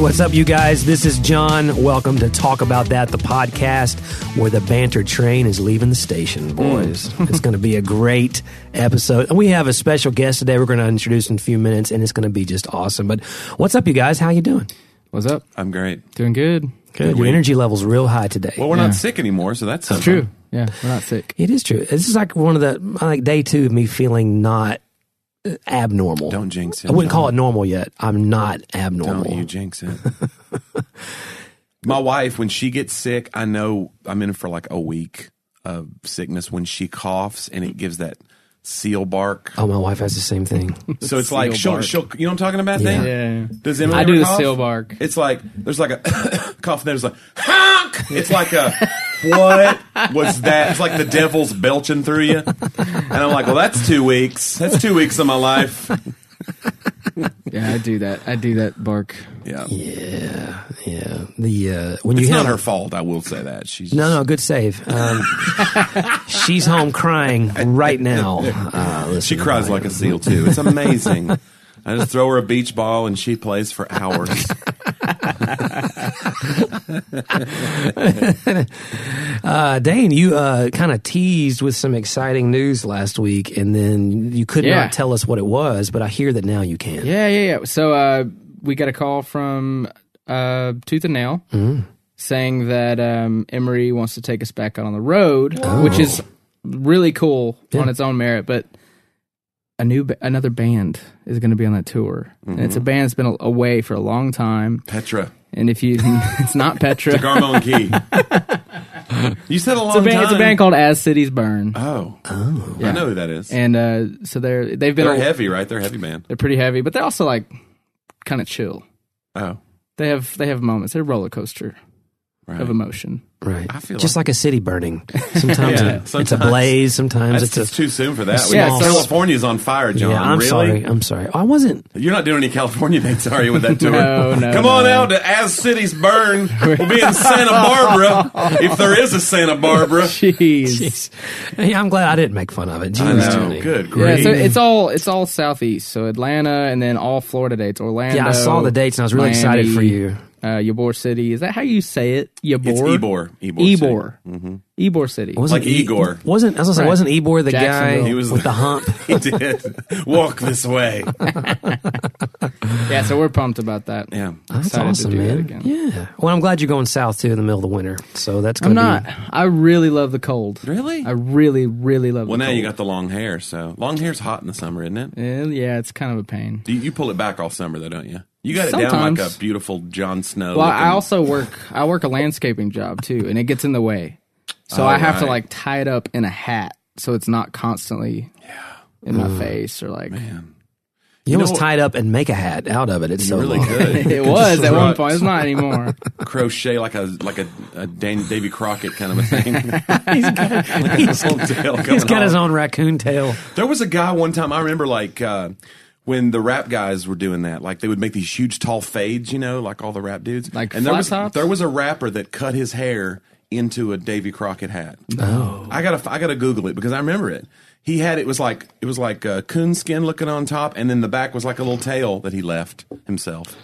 what's up, you guys? This is John. Welcome to Talk About That, the podcast where the banter train is leaving the station, hmm. boys. it's going to be a great episode. And we have a special guest today we're going to introduce in a few minutes, and it's going to be just awesome. But what's up, you guys? How you doing? What's up? I'm great. Doing good. Good. Your energy level's real high today. Well, we're Yeah. not sick anymore, so that's something. True. Yeah, we're not sick. it is true. This is like one of the, like day two of me feeling not abnormal. Don't jinx it. I wouldn't John. call it normal yet. I'm not abnormal. Don't you jinx it. My wife, when she gets sick, I know I'm in for like a week of sickness when she coughs and it gives that seal bark. Oh, my wife has the same thing. So it's like she'll, bark. she'll, you know what I'm talking about? Yeah. Thing? Yeah. Does Emily I ever do the seal bark. It's like there's like a cough. and There's like honk. It's like a what was that? It's like the devil's belching through you. And I'm like, well, that's two weeks. That's two weeks of my life. Yeah, I do that. I do that bark. Yeah, Yeah, yeah. The uh, when you it's have not her fault. I will say that. She's No, no, good save. Um, she's home crying right now. Uh, listen She cries like a seal too. It's amazing. I just throw her a beach ball and she plays for hours. Uh, Dane, you uh, kind of teased with some exciting news last week, and then you could Yeah. not tell us what it was, but I hear that now you can. Yeah, yeah, yeah. So uh, we got a call from uh, Tooth and Nail saying that um, Emery wants to take us back out on the road, which is really cool on its own merit. But a new, ba- another band is going to be on that tour, and it's a band that's been away for a long time. Petra, And if you, it's not Petra. Garmo and Key. You said a long It's a, band, time. it's a band called As Cities Burn, Oh, I know who that is. and uh, so they're they've been They're a- heavy, right? They're a heavy band. they're pretty heavy, but they're also like kind of chill. Oh, They have they have moments. They're a roller coaster right. of emotion. Right. I feel Just like, a city burning. Sometimes, Yeah, it- it's a blaze, sometimes That's it's just a. too soon for that. Yeah, We- so- California's on fire, John. yeah, I'm really? sorry. I'm sorry. I wasn't. You're not doing any California dates, are you, with that tour? No, no, Come on out to As Cities Burn. We'll be in Santa Barbara, if there is a Santa Barbara. Jeez. Jeez. Yeah, I'm glad I didn't make fun of it. I know. Johnny. Good Yeah, so it's all it's all southeast. So Atlanta and then all Florida dates. Orlando. Yeah, I saw the dates and I was really Miami, excited for you. Uh, Ybor City. Is that how you say it? Ybor. It's Ybor. Ybor. Ybor. Mm-hmm. Ybor City. Wasn't Like Igor. Wasn't I was gonna say Right. wasn't Ebor the guy He was with the- the hump? He did. Walk this way. Yeah, so we're pumped about that. Yeah. That's Excited to awesome, do that again. Yeah. Well, I'm glad you're going south too in the middle of the winter. So that's I'm gonna not. I really love the cold. Really? I really, really love Well, the now cold. you got the long hair, so long hair's hot in the summer, isn't it? And yeah, it's kind of a pain. Do you, you pull it back all summer, though, don't you? You got it down like a beautiful Jon Snow. Well, I also work. I work a landscaping job too, and it gets in the way. So Oh, I have to like tie it up in a hat, so it's not constantly yeah. in my face or like. Man, You, You almost know- tie it up and make a hat out of it. It's so really long. good. It was at one point. It's not anymore. crochet like a like a, a Dan, Davy Crockett kind of a thing. he's got, he's, Little tail he's coming got his own raccoon tail. There was a guy one time I remember like uh, when the rap guys were doing that, like they would make these huge tall fades, you know, like all the rap dudes. Like and there was tops? there was a rapper that cut his hair into a Davy Crockett hat. Oh, I gotta I gotta Google it because I remember it. He had it was like it was like uh, coon skin looking on top, and then the back was like a little tail that he left himself.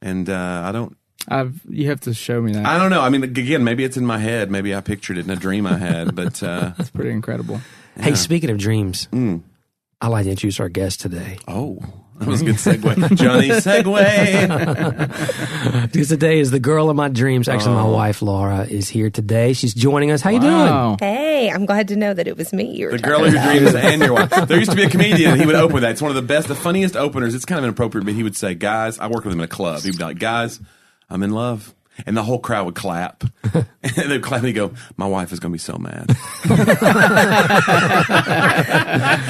And uh, I don't I've. You have to show me that. I don't know. I mean, again, maybe it's in my head. Maybe I pictured it in a dream I had, but uh, it's pretty incredible. Hey, speaking of dreams, Mm. I'd like to introduce our guest today. oh, that was a good segue, Johnny. Segue. Because today is the girl of my dreams. Actually, Oh. my wife Laura is here today. She's joining us. How you doing? Hey, I'm glad to know that it was me. You were The girl of your about. dreams and your wife. There used to be a comedian. He would open with that. It's one of the best, the funniest openers. It's kind of inappropriate, but he would say, "Guys, I work with him in a club." He'd be like, "Guys, I'm in love." And the whole crowd would clap. and they'd clap and he'd go, My wife is going to be so mad.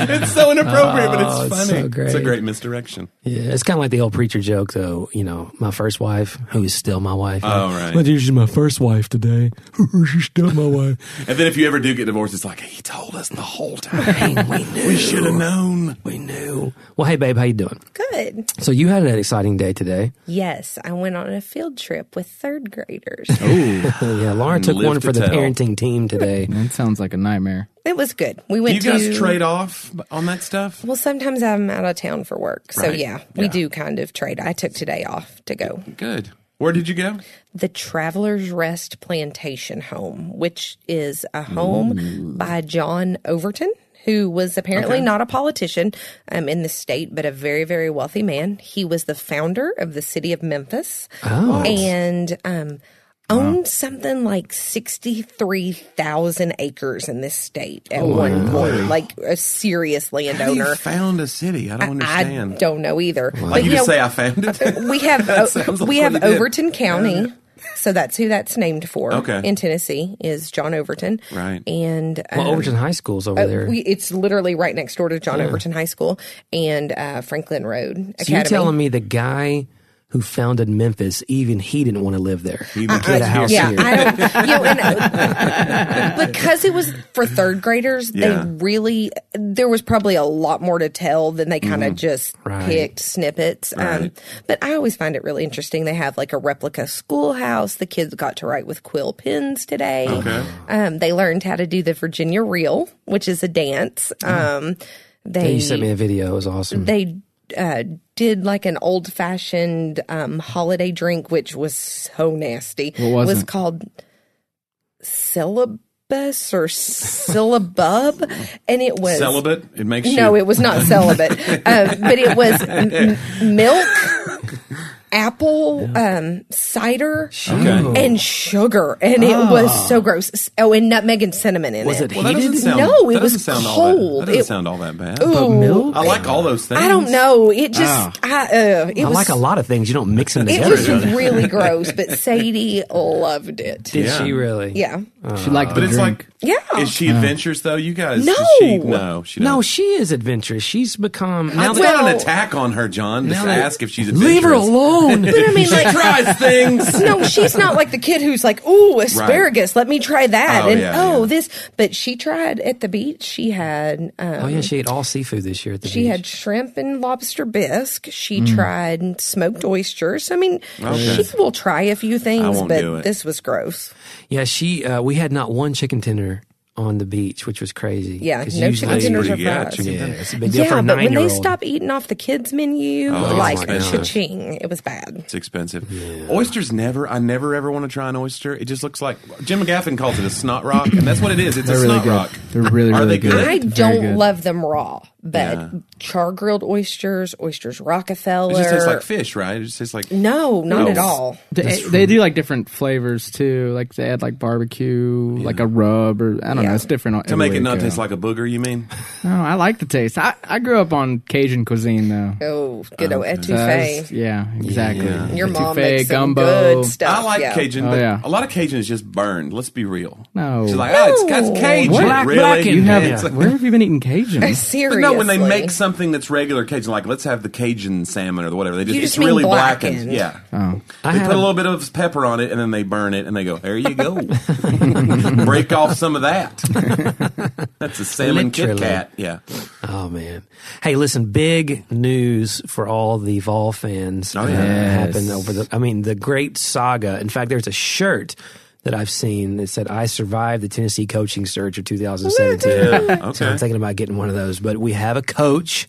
it's so inappropriate, but Oh, it's it's funny. so great. It's a great misdirection. Yeah, it's kind of like the old preacher joke, though. You know, my first wife, who is still my wife. Oh, right. But she's my first wife today. she's still my wife. And then if you ever do get divorced, it's like, He told us the whole time. Hey, we knew. We should have known. We knew. Well, hey, babe, how you doing? Good. So you had an exciting day today. Yes, I went on a field trip with third graders. Yeah, Laura took live one to for the tell. parenting team today. That sounds like a nightmare. It was good. We Do went you guys to trade off on that stuff? Well, sometimes I'm out of town for work, so Right. yeah, we Yeah. do kind of trade. I took today off to go. Good. Where did you go? the Travelers Rest Plantation Home, which is a home by John Overton, who was apparently not a politician um, in the state, but a very, very wealthy man. He was the founder of the city of Memphis Oh. and um, owned something like 63,000 acres in this state at one point, like a serious How landowner. found a city? I don't I understand. I don't know either. like But, you you just know, say I found it. we have That like we have he did. Overton County. So that's who that's named for Okay. in Tennessee is John Overton. Right. And Well, um, Overton High School's over uh, there. we, it's literally right next door to John Overton High School and uh, Franklin Road so Academy. you're telling me the guy who founded Memphis, even he didn't want to live there. He didn't had a house yeah, here. I don't. You know, and, because it was for third graders, Yeah. they really there was probably a lot more to tell than they kind of just Right. picked snippets. Um, Mm-hmm. But I always find it really interesting. They have like a replica schoolhouse. The kids got to write with quill pens today. Okay. Um, they learned how to do the Virginia reel, which is a dance. Um, they you sent me a video. It was awesome. they uh, did like an old fashioned um, holiday drink, which was so nasty. What was it was it? called syllabus or syllabub, and it was Celibate. It makes you. no, it was not celibate, uh, but it was m- m- milk, apple um, cider, Okay. and sugar, and it was so gross. Oh, and nutmeg and cinnamon in Was it. it Well, that doesn't heated? sound, No, it was sound All that, cold. that doesn't It- sound all that bad. Ooh. milk? I like all those things. I don't know. It just, I, uh, it I was, like a lot of things. You don't mix them together. It together. was really gross, but Sadie loved it. Did Yeah. she really? Yeah. She liked the But it's drink. like, Yeah. is she adventurous though? You guys? No. does She, no, she No, she is adventurous. She's become now That's that not Well- an attack on her, John. Just ask if she's adventurous. leave her alone. But I mean, like, Tries things. no, she's not like the kid who's like, "Ooh, asparagus, let me try that," Oh, and yeah, oh, yeah. this. But she tried at the beach. She had, um, oh yeah, she ate all seafood this year at the she beach. had shrimp and lobster bisque. She Mm. tried smoked oysters. I mean, Okay. she will try a few things, but this was gross. yeah, she. Uh, we had not one chicken tender on the beach, which was crazy. Yeah, 'Cause no usually- chicken tenders pretty or good. fries. Chicken Yeah, tender. it's a big deal Yeah, a but when they stop eating off the kids' menu, Oh, like it's expensive. cha-ching, it was bad. It's expensive. Oysters never. I never ever want to try an oyster. It just looks like Jim McGaffin calls it a snot rock, and that's what it is. It's a They're really snot good. rock. They're really, Are really they good? good. I don't good. love them raw, but Yeah. char grilled oysters, oysters It Rockefeller. just tastes like fish, right? It just tastes like no, not No. at all. They, they do like different flavors too. Like they add like barbecue, like a rub, or I don't know. It's different. to make it not taste like a booger. You mean? No, oh, I like the taste. I, I grew up on Cajun cuisine though. Oh, good oh, old etouffee. that's- yeah, exactly. Yeah. Your mom Etouffee, makes some gumbo. good stuff. I like yeah. Cajun, Oh, but yeah. a lot of Cajun is just burned. Let's be real. No. She's like, oh, it's got Cajun. What? Black- really? blackened. You have It's like- where have you been eating Cajun? Seriously. But when they make something that's regular Cajun, like let's have the Cajun salmon or whatever, they just, You it's mean really blackened. blackened. Yeah. Oh. I They had put a a- little bit of pepper on it and then they burn it and they go, there you go. Break off some of that. That's a salmon Kit Literally. Kat. Yeah. Oh man! Hey, listen! Big news for all the Vol fans. Oh, yeah. happened over the. I mean, the great saga. In fact, there's a shirt that I've seen that said, "I survived the Tennessee coaching surge of 2017." Yeah. So I'm thinking about getting one of those. But we have a coach,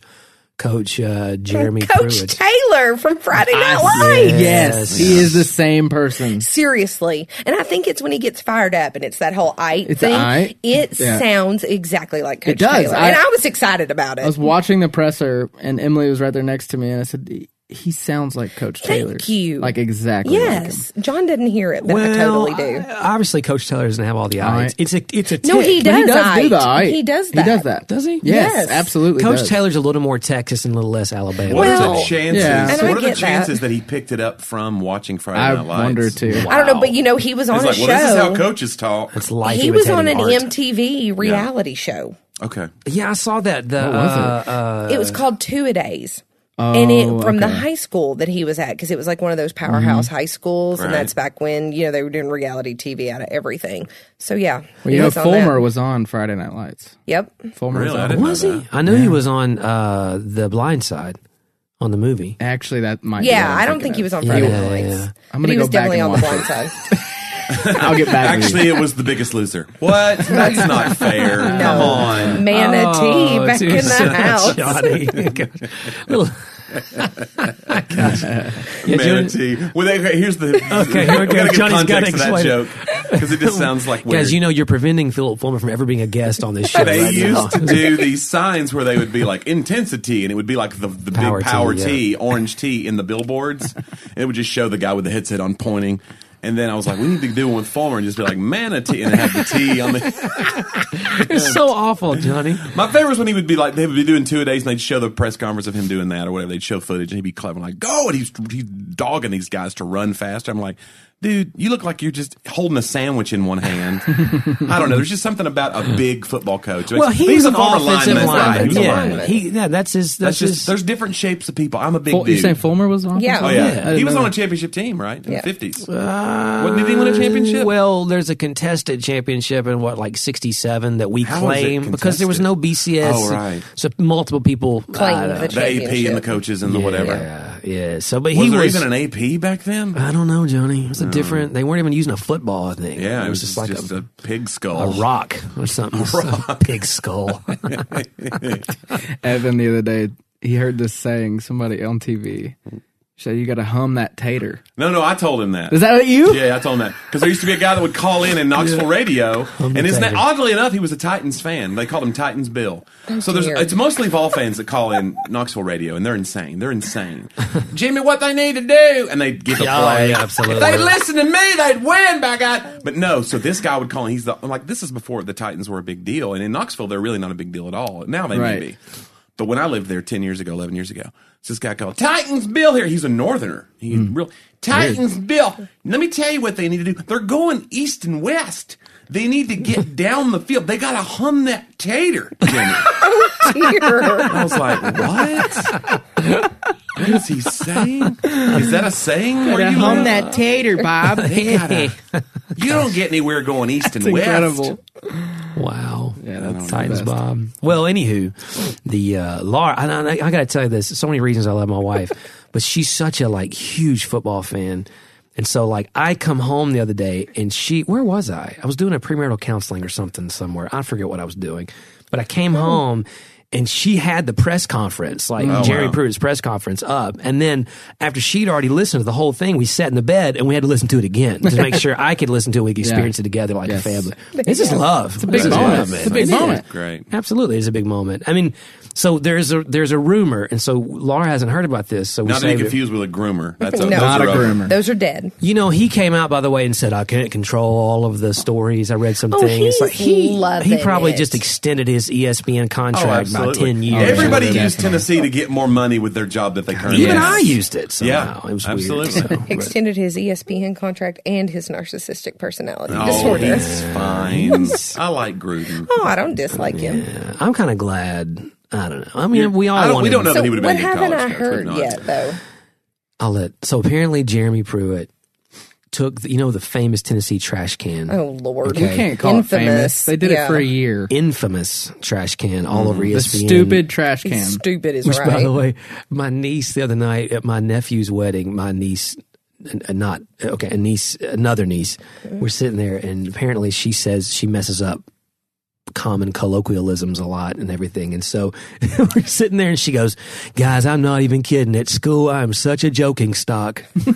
Coach uh, Jeremy Coach Pruitt. Taylor from Friday Night Lights. Yes, he is the same person. Seriously. And I think it's when he gets fired up and it's that whole "I" It's thing. I? It Yeah. sounds exactly like Coach It does. Taylor. I- and I was excited about it. I was watching the presser, and Emily was right there next to me, and I said, "He sounds like Coach Taylor. Thank Taylor. you. Like exactly. like him. yes. John didn't hear it, but Well, I totally do. I- obviously, Coach Taylor doesn't have all the eyes. right. It's a it's a No, he does. he does do the eye. He does that. He does that. Does he? Yes, Yes. absolutely. Coach does. Taylor's a little more Texas and a little less Alabama. What are Well, the chances? yeah. And I what are the get that. chances that. he picked it up from watching Friday Night Lights? I wonder, too. I don't know, but you know, he was on It's a like, well, this is how coaches talk. it's like he was on an art. MTV reality show. Okay. Yeah, I saw that. The, What was it? uh, uh, it was called Two A Days. And it Oh, from the high school that he was at because it was like one of those powerhouse high schools, and that's back when you know they were doing reality TV out of everything. So yeah, Well, he you know, was on Fulmer was on Friday Night Lights. Yep. Fulmer Really? was I on. didn't know Was he? that. I knew he was on uh, the Blind Side on the movie. Actually, that might. Yeah, what I'm don't thinking think he was on Friday Yeah, Night Lights. yeah. I'm But gonna he go was back definitely and on the blind side. I'll get back. Actually, it was the biggest loser. What? That's not fair. Come on. Manatee Oh, back in the house. Johnny. little Manatee. Well, they, okay, here's the. Okay, here we go. Johnny's gotta context to that joke because it just sounds like weird. Guys, you know you're preventing Phillip Fulmer from ever being a guest on this show. they right now. used to do these signs where they would be like intensity, and it would be like the, the Power big T, power yeah. T, orange T in the billboards. and it would just show the guy with the headset on pointing. And then I was like, we need to do one with Fulmer and just be like manatee, and have the T on the. It's so awful, Johnny. My favorite was when he would be like, they would be doing two a days, and they'd show the press conference of him doing that or whatever. They'd show footage, and he'd be clever, like, go, and he's he's dogging these guys to run faster. I'm like, dude, you look like you're just holding a sandwich in one hand. I don't know. There's just something about a big football coach. Well, he He's was a an former offensive lineman. lineman. Right, he was a Yeah, lineman. he, yeah, that's his. That's That's, just his. there's different shapes of people. I'm a big Ful- dude. you saying Fulmer was on? Yeah. Oh Yeah, yeah, he was on a championship team, right? In Yeah. the fifties. Uh, What, did he win a championship? Well, there's a contested championship in what, like '67 that we How is it claim because there was no BCS. Oh, right. So multiple people Claim uh, the the AP and the coaches and the whatever. Yeah, yeah. So, but Was he there was. even an AP back then? I don't know, Johnny. It was a different. They weren't even using a football. I think. Yeah, it was just just, like just a, a, pig skull. a rock or something. A pig skull. Evan the other day, he heard this saying, somebody on TV said, you got to hum that tater. No, no, I told him that. Is that what you? Yeah, I told him that because there used to be a guy that would call in in Knoxville radio, and his name, Tater. oddly enough, he was a Titans fan. They called him Titans Bill. so there's dear. it's mostly Vol fans that call in Knoxville radio, and they're insane. They're insane. Jimmy, what they need to do, and they give a play. yeah, absolutely. If they listen to me, they'd win. back God, but no. So this guy would call, and he's the, I'm like, this is before the Titans were a big deal, and in Knoxville, they're really not a big deal at all. Now they Right. may be. But when I lived there ten years ago, eleven years ago, it's this guy called Titans Bill here. He's a northerner. He's hmm. real Titans Bill. Let me tell you what they need to do. They're going east and west. They need to get down the field. They got to hum that tater. Jimmy. Dear. I was like, what? What is he saying? Is that a saying? where you live? tater, Bob. Gotta- you don't get anywhere going east and west. incredible. Wow. Yeah, that's Titans. Bob. Well, anywho, the uh, Laura. I, I, I got to tell you this. So many reasons I love my wife, but she's such a like huge football fan, and so like I come home the other day and she. Where was I? I was doing a premarital counseling or something somewhere. I forget what I was doing, but I came home. And she had the press conference, like mm. oh, Jerry wow. Pruitt's press conference, up. And then after she'd already listened to the whole thing, we sat in the bed and we had to listen to it again to make sure I could listen to it. We could experience it together like Yes. a family. This is love. It's a big moment. It's a big moment. Great. Absolutely, it's a big moment. I mean, so there's a there's a rumor, and so Laura hasn't heard about this. So we Not to be saved it. with a groomer. That's a, No. those Not are a groomer. Those are dead. You know, he came out by the way and said, "I can't control all of the stories." I read some Oh, things. he's like he loving he probably it. just extended his ESPN Oh, contract by ten years. Everybody Yeah. used Tennessee to get more money with their job that they currently have. Even have. I used it. Somehow. Yeah, it was absolutely. Weird, so, Extended his ESPN contract and his narcissistic personality Oh, disorder. he's fine. I like Gruden. Oh, I don't dislike him. yeah, I'm kind of glad. I don't know. I mean, we all don't, we don't know So that he would have been a good haven't I heard yet, though? I'll let. So apparently, Jeremy Pruitt took the, you know the famous Tennessee trash can. Oh Lord, Okay. You can't call Infamous. it famous. They did Yeah. it for a year. infamous trash can all over E The ESPN. stupid trash can. He's stupid is Which, right. by the way, my niece the other night at my nephew's wedding, my niece, uh, not okay, a niece, another niece, we're sitting there, and apparently she says she messes up common colloquialisms a lot and everything. And so we're sitting there, and she goes, "Guys, I'm not even kidding. At school, I'm such a joking stock." and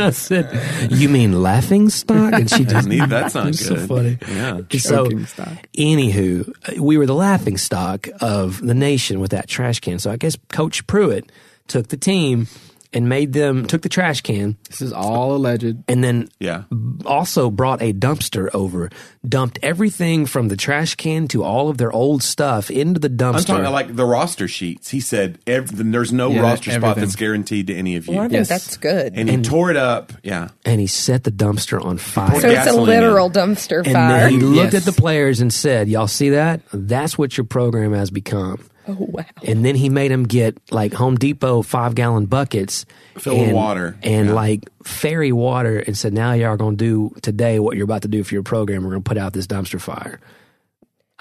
I said, "You mean laughing stock?" And she just Neat, That's not good. so funny. Yeah. And so, stock. anywho, we were the laughing stock of the nation with that trash can. So I guess Coach Pruitt took the team and made them took the trash can This is all alleged. and then Yeah. also brought a dumpster over, dumped everything from the trash can to all of their old stuff into the dumpster. I'm talking about like the roster sheets. He said ev there's no Yeah, roster spot everything. that's guaranteed to any of you. well, I think Yes. that's good. And he tore it up. Yeah. and he set the dumpster on fire. so it's a gasoline literal dumpster and fire. then he looked Yes. at the players and said, "Y'all see that? That's what your program has become." Oh wow! And then he made them get like Home Depot five gallon buckets, Filled with water. and Yeah. like fairy water, and said, "Now y'all are going to do today what you're about to do for your program. We're going to put out this dumpster fire."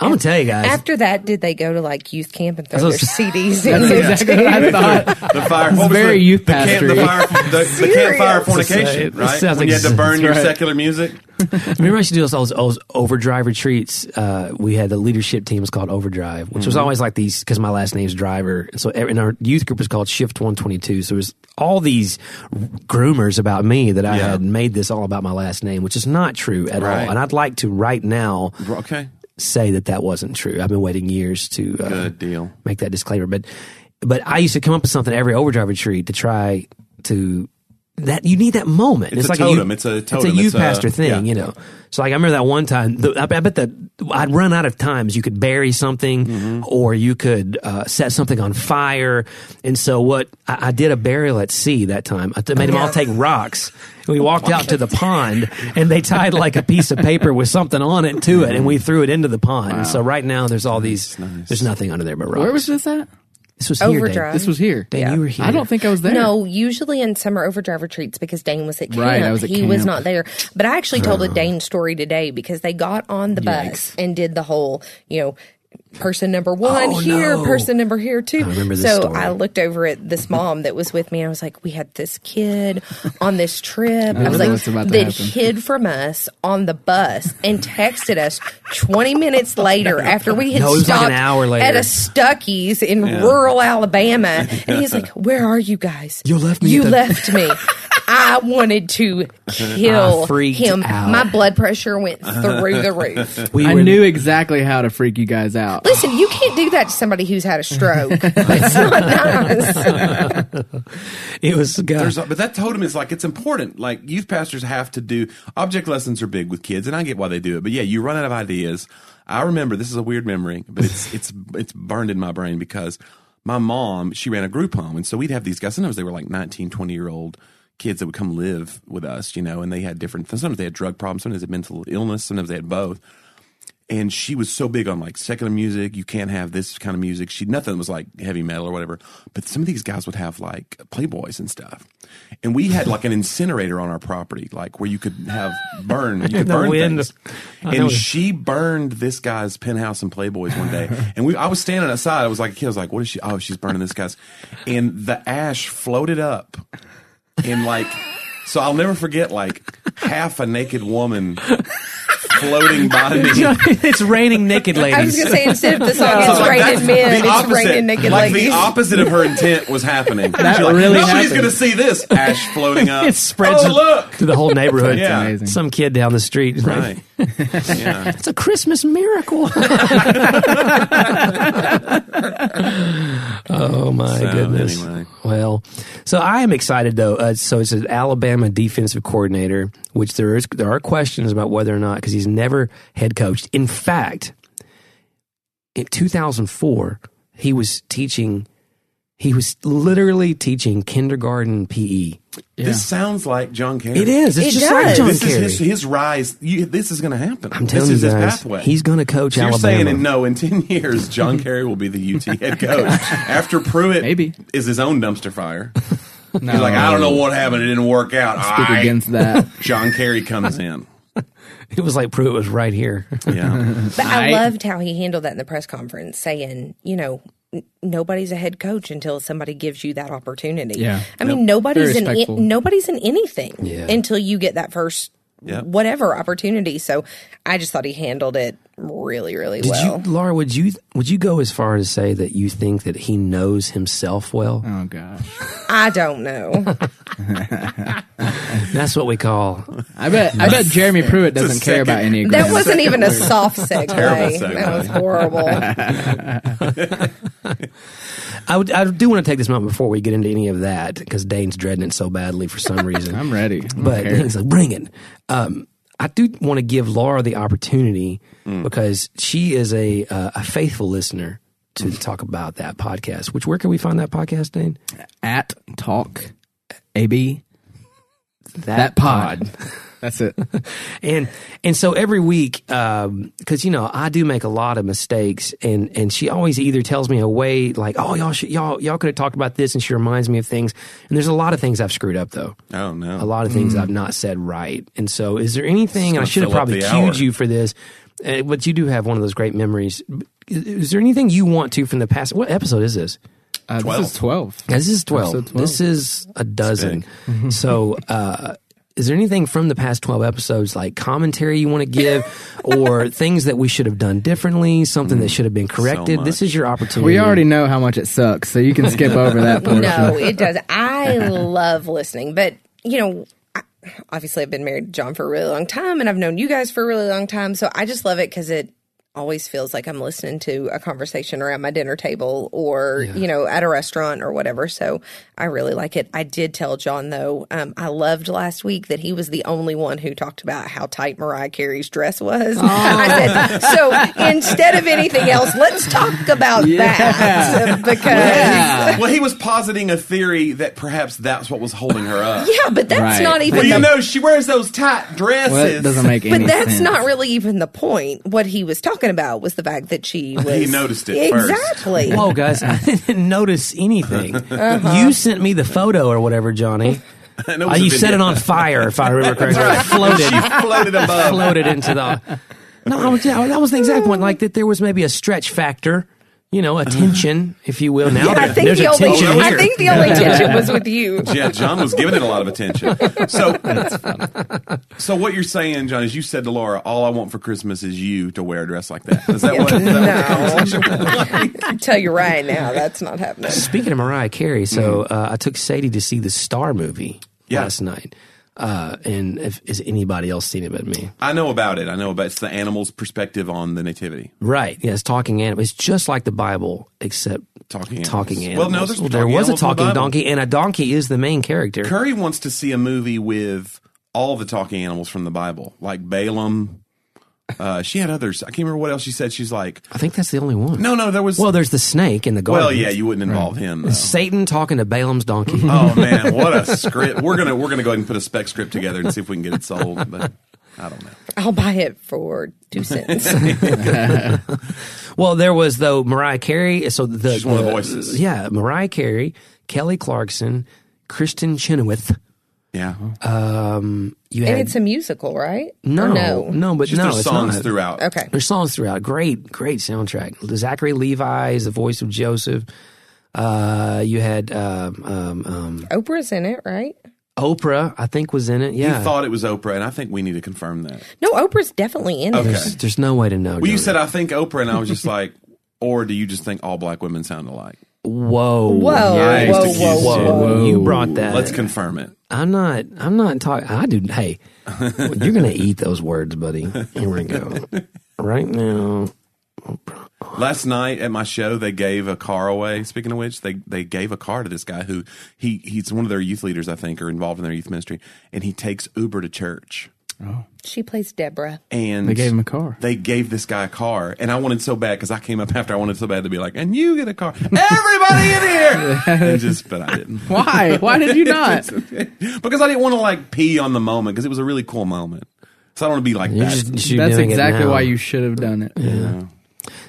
I'm going to tell you guys. After that, did they go to like youth camp and throw their That's CDs in? That's exactly what I thought. The fire. It's what was very the, youth the, camp, the, fire, the, the campfire fornication, It right? sounds When you had to burn your right. secular music. Remember, I used to do those, those, those overdrive retreats. Uh, we had the leadership team was called Overdrive, which was always like these because my last name's Driver. And so, every- and our youth group was called Shift One Twenty Two. So it was all these groomers about me that I Yeah. had made this all about my last name, which is not true at Right. all. And I'd like to right now Okay. Say that that wasn't true. I've been waiting years to uh, Good deal. make that disclaimer. But but I used to come up with something every overdrive retreat to try to that you need that moment. It's a like totem. youth- It's a It's a youth It's a- pastor thing, yeah. you know. So like I remember that one time. The, I, I bet that I'd run out of times. You could bury something, Mm-hmm. or you could uh, set something on fire. And so what I, I did a burial at sea that time. I made them all take rocks. And we walked out to the pond, and they tied like a piece of paper with something on it to it, and we threw it into the pond. And so right now there's all these. There's nothing under there but rocks. Where was this at? This was here, Dave. Overdrive. This was here. Dan, Yeah. you were here. I don't think I was there. No, usually in summer overdrive retreats because Dane was at camp. Right, I was at he was camp. not there. But I actually told a Dane story today because they got on the bus and did the whole, you know, person number one Oh, here, no. person number here too. this so story. I looked over at this mom that was with me and I was like, we had this kid on this trip. I was know like, what's about to that happen. hid from us on the bus and texted us 20 minutes later after we had No, was like an stopped hour later. at a Stuckey's in rural Alabama. And he's like, where are you guys? You left me You the- left me. I wanted to kill him. out. My blood pressure went through the roof. We I knew exactly how to freak you guys out. Listen, you can't do that to somebody who's had a stroke. It's not nice. It was. God, but that totem is like it's important. Like youth pastors have to do object lessons are big with kids, and I get why they do it. But yeah, you run out of ideas. I remember this is a weird memory, but it's it's it's burned in my brain because my mom she ran a group home, and so we'd have these guys. Sometimes they were like 19, 20 year old kids that would come live with us, you know, and they had different. Sometimes they had drug problems, sometimes they had mental illness, sometimes they had both and she was so big on like secular music. You can't have this kind of music. She nothing was like heavy metal or whatever. But some of these guys would have like Playboys and stuff. And we had like an incinerator on our property, like where you could have burn, you could burn wind. things. Oh, and she burned this guy's penthouse and Playboys one day. And we, I was standing outside. I was like a kid. I was like, "What is she? Oh, she's burning this guy's." And the ash floated up, and like, so I'll never forget like half a naked woman floating by me. it's raining naked ladies. I was going to say, instead of the song, So, it's like, raining men, the it's opposite. raining naked ladies. like ladies. the opposite of her intent was happening. That She's like, really Nobody's happened. going to see this ash floating up. it spreads Oh, to- look. to the whole neighborhood. Yeah. amazing. Some kid down the street. is like, Right. Yeah. It's a Christmas miracle. oh my So, goodness. anyway. Well, so I am excited though. Uh, so it's an Alabama defensive coordinator, which there is there are questions about whether or not because he's never head coached. In fact, in 2004, he was teaching. He was literally teaching kindergarten PE. This sounds like John Kerry. It is. It's It just like does. John This Kerry. is his, his rise. You, this is going to happen. I'm telling this you is guys, his pathway. he's going to coach So you're Alabama. saying in no in ten years, John mm-hmm. Kerry will be the UT head coach after Pruitt Maybe. is his own dumpster fire. No, He's like, I don't know what happened. It didn't work out. I speak I- against that. John Kerry comes in. It was like Pruitt was right here. Yeah. But I, I- loved how he handled that in the press conference, saying, you know, n- nobody's a head coach until somebody gives you that opportunity. Yeah. I mean, nobody's Very in nobody's in anything Yeah. until you get that first Yep. whatever opportunity. So I just thought he handled it really, really Did well. you, Laura? Would you would you go as far as to say that you think that he knows himself well? Oh gosh. I don't know. That's what we call. I bet I bet Jeremy Pruitt doesn't care about any that wasn't even a soft segue. Segue. That was horrible. I would. I do want to take this moment before we get into any of that because Dane's dreading it so badly for some reason. I'm ready. I don't but he's like, bring it. Um, I do want to give Laura the opportunity because she is a uh, a faithful listener to talk about that podcast. Which where can we find that podcast, Dane? at talk AB that pod. That's it. and and so every week because you know I do make a lot of mistakes and and she always either tells me a way like oh y'all should, y'all y'all could have talked about this and she reminds me of things and there's a lot of things I've screwed up though Oh no. a lot of things I've not said right and so is there anything and I should have probably the cued hour. you for this uh, but you do have one of those great memories is, is there anything you want to from the past what episode is this Uh, Twelve. This is twelve. yeah, this is 12. 12. This is a dozen. so, uh, is there anything from the past 12 episodes, like commentary you want to give or things that we should have done differently, something that should have been corrected? this is your opportunity. We already know how much it sucks, so you can skip over that portion. No, it does. I love listening, but you know, I, obviously I've been married to John for a really long time, and I've known you guys for a really long time. So I just love it because it always feels like I'm listening to a conversation around my dinner table or you know at a restaurant or whatever. So I really like it. I did tell John though, um, I loved last week that he was the only one who talked about how tight Mariah Carey's dress was. I said, so instead of anything else, let's talk about that because. Well, he was positing a theory that perhaps that's what was holding her up. Yeah, but that's Right. not even Well, the you know, she wears those tight dresses. Well, doesn't make any But that's sense. not really even the point. What he was talking about was the fact that she was. He noticed it first. exactly. Whoa, guys, I didn't notice anything. Uh-huh. You sent me the photo or whatever, Johnny. And Uh, you set it on fire, if I remember correctly. Floated. She floated above. floated into the. No, I was- yeah, that was the exact point. Like that, there was maybe a stretch factor, you know, attention, if you will. Now I there- think there's the a only. tension Oh, I think the only tension was with you. Yeah, John was giving it a lot of attention. So, so what you're saying, John, is you said to Laura, "All I want for Christmas is you to wear a dress like that." Is that what? Is that what the conversation was? I tell you right now, that's not happening. Speaking of Mariah Carey, so uh, I took Sadie to see the Star movie Yeah. last night. Uh, and if, has anybody else seen it but me? I know about it. I know about it's the animal's perspective on the nativity. Right. Yes, talking animals. It's just like the Bible, except Talking talking animals. animals. Well, no, there's there was a animals talking donkey, and a donkey is the main character. Curry wants to see a movie with all the talking animals from the Bible, like Balaam. Uh, she had others. I can't remember what else she said. She's like, I think that's the only one. no, no, there was. Well, there's the snake in the garden. well, yeah, you wouldn't involve him. Though. Satan talking to Balaam's donkey. Oh man, what a script! We're gonna we're gonna go ahead and put a spec script together and see if we can get it sold. But I don't know. I'll buy it for two cents. Well, there was though Mariah Carey. So the She's one of the voices. Yeah, Mariah Carey, Kelly Clarkson, Kristin Chenoweth. Yeah, Um, you had and it's a musical, right? no, Or no, no. but just no, there's it's songs not. throughout. Okay. There's songs throughout. Great, great soundtrack. Zachary Levi is the voice of Joseph. Uh, you had um, um, um, Oprah's in it, right? Oprah, I think, was in it. He Yeah, thought it was Oprah, and I think we need to confirm that. No, Oprah's definitely in Okay. it. there's, there's no way to know. Well, you Jonah. said I think Oprah, and I was just like, or do you just think all black women sound alike? Whoa, Whoa, I whoa, whoa, whoa, you. whoa. You brought that. Let's confirm it. I'm not. I'm not talking. I do. Hey, you're gonna eat those words, buddy. Here we go. Right now, Last night at my show, they gave a car away. Speaking of which, they they gave a car to this guy who he he's one of their youth leaders, I think, or involved in their youth ministry, and he takes Uber to church. Oh. She plays Deborah. And They gave him a car. They gave this guy a car, and I wanted so bad because I came up after. I wanted so bad to be like, "And you get a car, everybody in here!" and just, but I didn't Why? Why did you not? because I didn't want to like pee on the moment because it was a really cool moment. So I don't want to be like you're that. just That's exactly why you should have done it.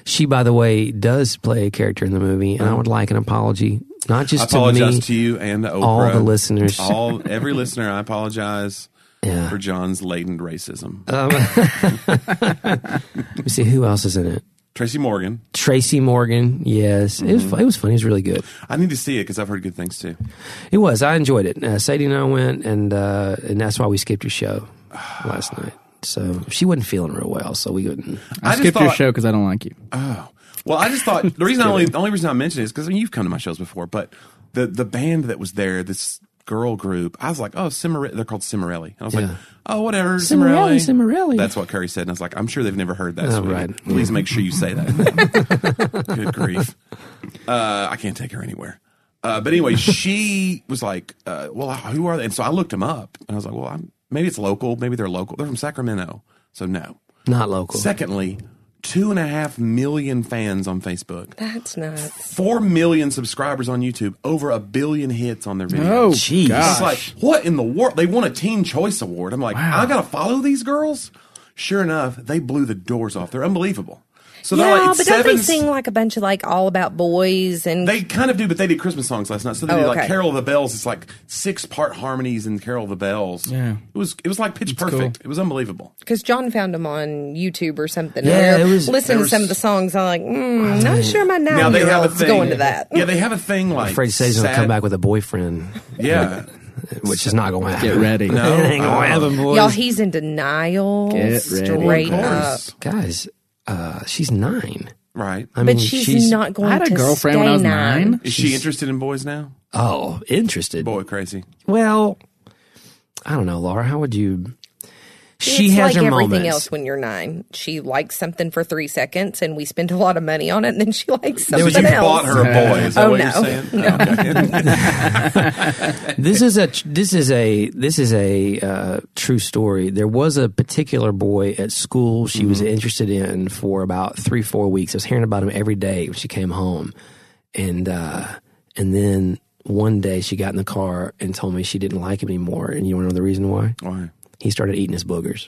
She, by the way, does play a character in the movie, and I uh-huh. would like an apology, not just to you. I apologize me, to you and to Oprah. all the listeners. all every listener. I apologize Yeah. for John's latent racism. Let me see who else is in it. Tracy Morgan. Tracy Morgan, yes, it was. It was funny. It was really good. I need to see it because I've heard good things too. It was. I enjoyed it. Uh, Sadie and I went, and uh, and that's why we skipped your show last night. So she wasn't feeling real well, so we couldn't. I, I just skipped your show because I don't like you. Oh well, I just thought the reason I only the only reason I mentioned it is because I mean, you've come to my shows before, but the the band that was there, this girl group, I was like, oh, Cimare- they're called Cimorelli. And I was Yeah. like, oh, whatever, Cimorelli, Cimorelli. Cimorelli. That's what Curry said, and I was like, I'm sure they've never heard that. Oh, right. Please make sure you say that. Good grief. Uh, I can't take her anywhere. Uh, but anyway, she was like, uh, well, who are they? And so I looked them up, and I was like, well, I'm, maybe it's local. Maybe they're local. They're from Sacramento. So no. Not local. Secondly, two and a half million fans on Facebook, That's nuts. four million subscribers on YouTube, over a billion hits on their videos. Oh, Jeez. It's like, what in the world? They won a Teen Choice Award. I'm like, I gotta follow these girls. Sure enough, they blew the doors off. They're unbelievable. So they're yeah, like but it's don't they sing like a bunch of like all about boys and They kind of do, but they did Christmas songs last night. So they Oh, did like okay. Carol of the Bells. It's like six part harmonies in Carol of the Bells. Yeah. it was it was like pitch cool. perfect. It was unbelievable. because John found them on YouTube or something. Yeah, and it was- Listen to was- some of the songs. I'm like, mm, not sure my nine Now they year have a thing going to that. Yeah, they have a thing like afraid to say he's going to come back with a boyfriend. Yeah. which is not going to happen. Get ready. No. it ain't going to happen, boys. Y'all, he's in denial. Get ready. Straight Of up. Guys, uh, she's nine. Right. I mean, But she's, not going I had a to girlfriend when I was nine. nine. Is she interested in boys now? Oh, interested. Boy, crazy. Well, I don't know, Laura. How would you? She it's has like her everything moments. else when you're nine. She likes something for three seconds, and we spend a lot of money on it, and then she likes So something you else. bought her a boy? Is that Oh, what no. you're saying? Okay. this is a this is a this is a uh, true story. There was a particular boy at school she was interested in for about three four weeks. I was hearing about him every day when she came home, and uh, and then one day she got in the car and told me she didn't like him anymore. And you want to know the reason why? Why? He started eating his boogers.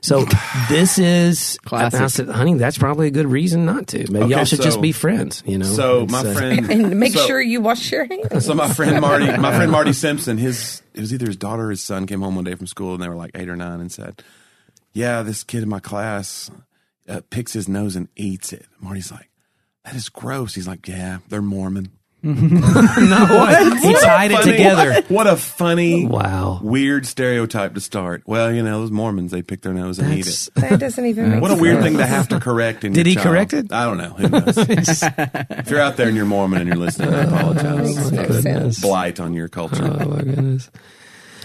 So this is Classic. I said, honey, that's probably a good reason not to. Maybe Okay, y'all should just be friends. You know. So It's, my uh, friend and make so- sure you wash your hands. So my friend Marty, my friend Marty Simpson, his it was either his daughter or his son came home one day from school and they were like eight or nine and said, "Yeah, this kid in my class uh, picks his nose and eats it." Marty's like, "That is gross." He's like, "Yeah, they're Mormon." no, he tied it Funny- together. What a funny, Wow. weird stereotype to start. Well, you know, those Mormons they pick their nose and eat it. That doesn't even make What a sense. weird thing to have to correct. In Did he child. correct it? I don't know. Who knows? if you're out there and you're Mormon and you're listening, I oh, apologize. Makes no sense. Blight on your culture. Oh my goodness.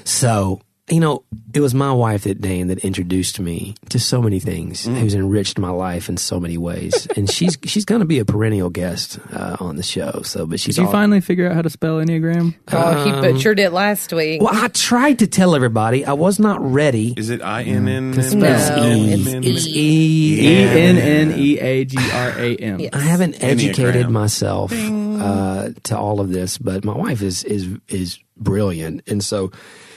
So, you know, it was my wife that Dane that introduced me to so many things, Mm. who's enriched my life in so many ways, and she's she's going to be a perennial guest uh, on the show. So, but she's Did you all- finally figure out how to spell Enneagram? Oh, he butchered it last week. Well, I tried to tell everybody I was not ready. Is it I N N? It's No, E. it's It's E. E N N E A G R A M. Yeah. I haven't educated myself uh, to all of this, but my wife is is is brilliant, and so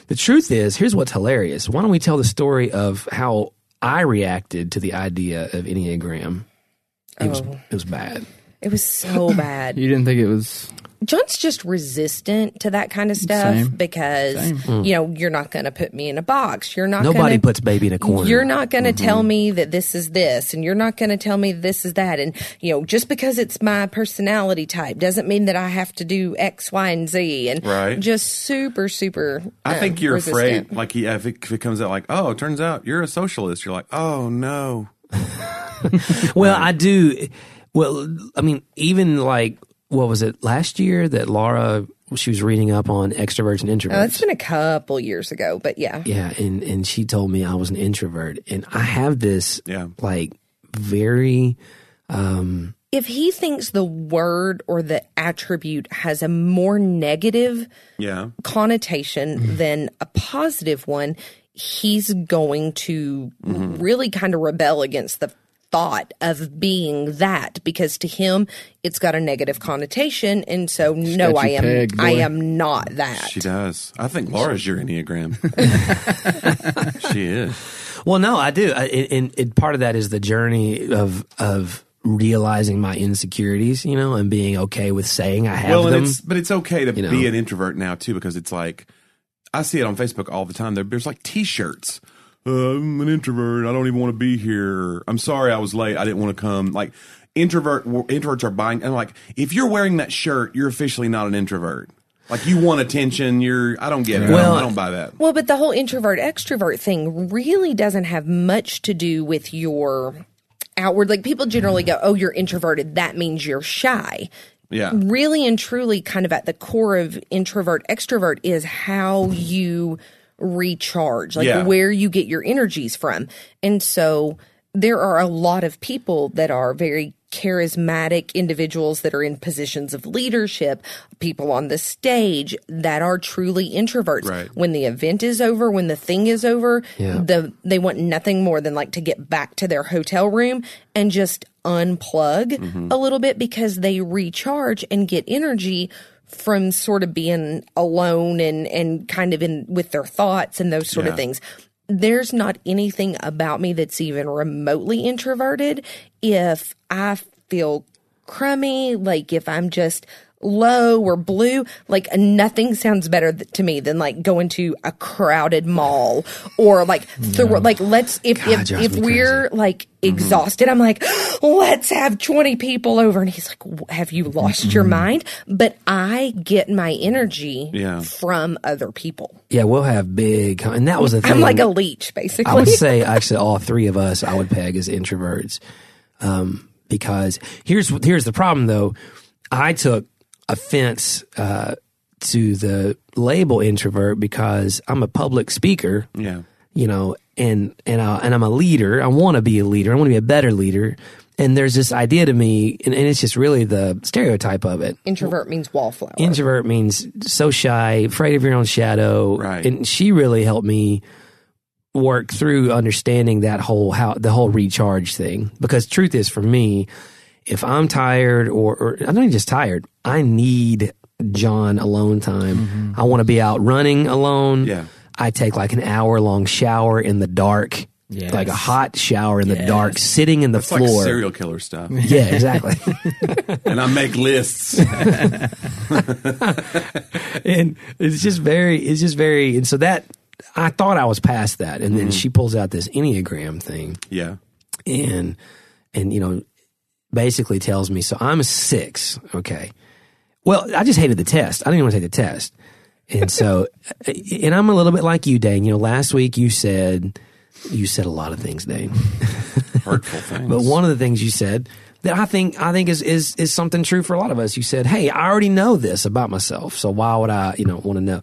the truth is, here's what's hilarious. Why don't we tell the story of how I reacted to the idea of enneagram? It was oh. it was bad. It was so bad. You didn't think it was John's just resistant to that kind of stuff Same. because you know you're not going to put me in a box. You're not. Nobody gonna, puts baby in a corner. You're not going to tell me that this is this, and you're not going to tell me this is that, and you know just because it's my personality type doesn't mean that I have to do X, Y, and Z, and Right. just super, super. I uh, think you're resistant. afraid. Like, he, if, it, if it comes out like, oh, it turns out you're a socialist, you're like, oh no. Well, I do. Well, I mean, even like what was it last year that Laura she was reading up on extroverts and introverts. Oh, it's been a couple years ago, but yeah. Yeah, and and she told me I was an introvert, and I have this Yeah. like very um If he thinks the word or the attribute has a more negative Yeah. connotation mm-hmm. than a positive one, he's going to mm-hmm. really kind of rebel against the thought of being that because to him it's got a negative connotation and so no I am pegged, I am not that. She does. I think Laura's your Enneagram. she is. well no I do I, and, and part of that is the journey of of realizing my insecurities you know and being okay with saying I have Well, and them it's, but it's okay to You be an introvert now, too, because it's like, I see it on Facebook all the time. There, there's like t shirts. Uh, I'm an introvert. I don't even want to be here. I'm sorry I was late. I didn't want to come. Like, introvert introverts are buying. And like, if you're wearing that shirt, you're officially not an introvert. Like, you want attention. You're, I don't get it. Well- I don't buy that. Well, but the whole introvert extrovert thing really doesn't have much to do with your outward. Like people generally go, "Oh, you're introverted. That means you're shy." Yeah. Really and truly, kind of at the core of introvert extrovert is how you recharge, like Yeah. where you get your energies from. And so there are a lot of people that are very charismatic individuals that are in positions of leadership, people on the stage that are truly introverts. Right. When the event is over, when the thing is over, Yeah. the they want nothing more than like to get back to their hotel room and just unplug mm-hmm. a little bit because they recharge and get energy from sort of being alone and and kind of in with their thoughts and those sort Yeah. of things there's not anything about me that's even remotely introverted if i feel crummy like if i'm just low or blue. Like nothing sounds better th- to me than like going to a crowded mall or like thro- like let's if God, if, if we're like exhausted, I'm like let's have 20 people over and he's like have you lost your mind? But I get my energy Yeah. from other people. Yeah, we'll have big, and that was the thing. I'm like a leech basically. I would say actually all three of us I would peg as introverts, um, because here's here's the problem though. I took offense uh, to the label introvert because I'm a public speaker. Yeah. you know, and and I, and I'm a leader. I want to be a leader. I want to be a better leader. And there's this idea to me, and, and it's just really the stereotype of it. Introvert means wallflower. Introvert means so shy, afraid of your own shadow. Right. And she really helped me work through understanding that whole how the whole recharge thing. Because truth is for me, if I'm tired or, or I'm not even just tired, I need John alone time. Mm-hmm. I want to be out running alone. Yeah. I take like an hour long shower in the dark. Yes. Like a hot shower in the dark, sitting in the like floor. serial killer stuff. yeah, exactly. and I make lists. and it's just very it's just very and so that i thought i was past that and then mm-hmm. she pulls out this enneagram thing Yeah. and and you know basically tells me so i'm a six okay well i just hated the test i didn't even want to take the test and so and i'm a little bit like you dane you know last week you said you said a lot of things dane Hurtful things. but one of the things you said that I think I think is is is something true for a lot of us. You said, "Hey, I already know this about myself, so why would I, you know, want to know?"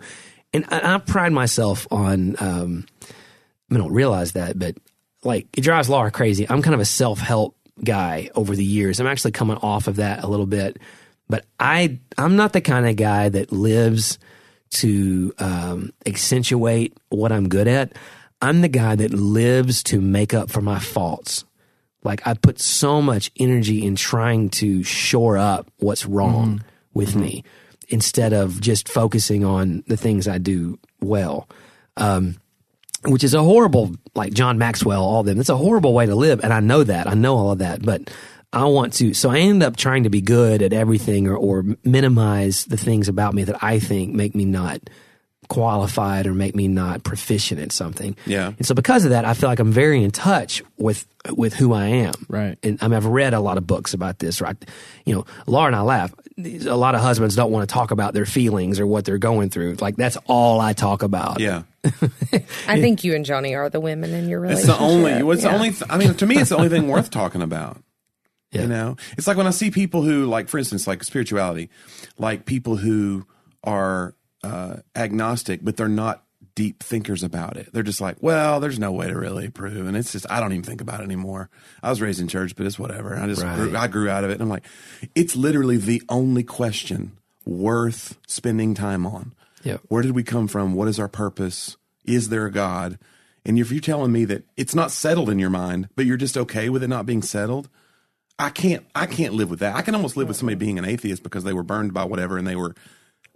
And I, I pride myself on. Um, I don't realize that, but like it drives Laura crazy. I'm kind of a self help guy over the years. I'm actually coming off of that a little bit, but I I'm not the kind of guy that lives to um, accentuate what I'm good at. I'm the guy that lives to make up for my faults. Like I put so much energy in trying to shore up what's wrong with me instead of just focusing on the things I do well. Um, which is a horrible, like John Maxwell, all them. It's a horrible way to live, and I know that. I know all of that, but I want to. So I end up trying to be good at everything, or, or minimize the things about me that I think make me not qualified or make me not proficient at something. Yeah. And so because of that, I feel like I'm very in touch with with who I am. Right. And I mean, I've read a lot of books about this. Right. You know, Laura and I laugh. A lot of husbands don't want to talk about their feelings or what they're going through. Like that's all I talk about. yeah. I think you and Johnny are the women in your relationship. It's relationship. the only. It's the only. Th- I mean, to me, it's the only thing worth talking about. Yeah. You know, it's like when I see people who, like, for instance, like spirituality, like people who are uh, agnostic, but they're not deep thinkers about it. They're just like, well, there's no way to really prove, and it's just I don't even think about it anymore. I was raised in church, but it's whatever. I just Right. grew, I grew out of it. And I'm like, it's literally the only question worth spending time on. Yeah. Where did we come from? What is our purpose? Is there a God? And if you're telling me that it's not settled in your mind, but you're just okay with it not being settled, I can't I can't live with that. I can almost live with somebody being an atheist because they were burned by whatever and they were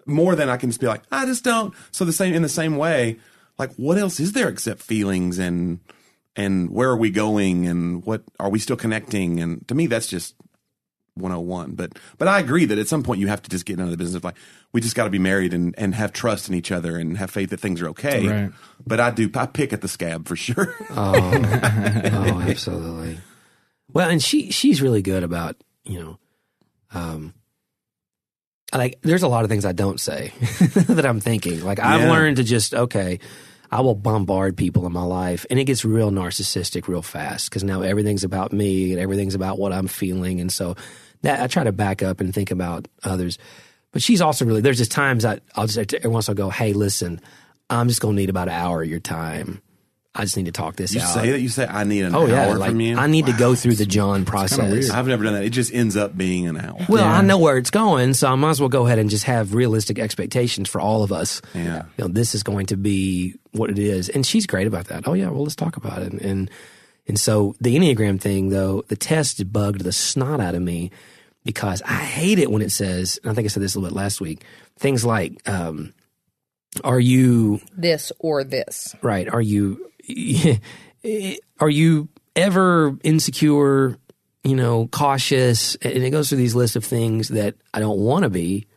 more than I can just be like, I just don't. So the same in the same way, like what else is there except feelings and and where are we going and what are we still connecting? And to me that's just 101. But but I agree that at some point you have to just get into the business of like we just got to be married and, and have trust in each other and have faith that things are okay. Right. But I do I pick at the scab for sure. Oh, absolutely. Well, and she she's really good about you know, um, like there's a lot of things I don't say that I'm thinking. Like I've Yeah. learned to just okay, I will bombard people in my life, and it gets real narcissistic real fast because now everything's about me and everything's about what I'm feeling, and so that I try to back up and think about others. But she's also really there's just times I I'll just every once I'll go, hey, listen, I'm just gonna need about an hour of your time. I just need to talk this You out. say that you say I need an Oh hour yeah, like from you. I need to go through the John process. I've never done that. It just ends up being an hour. Well, Yeah. I know where it's going, so I might as well go ahead and just have realistic expectations for all of us. Yeah. You know, this is going to be what it is, and she's great about that. Oh yeah, well let's talk about it. And and so the enneagram thing, though, the test bugged the snot out of me because I hate it when it says. And I think I said this a little bit last week. Things like, um, "Are you this or this. right? Are you are you ever insecure? You know, cautious, and it goes through these lists of things that I don't want to be,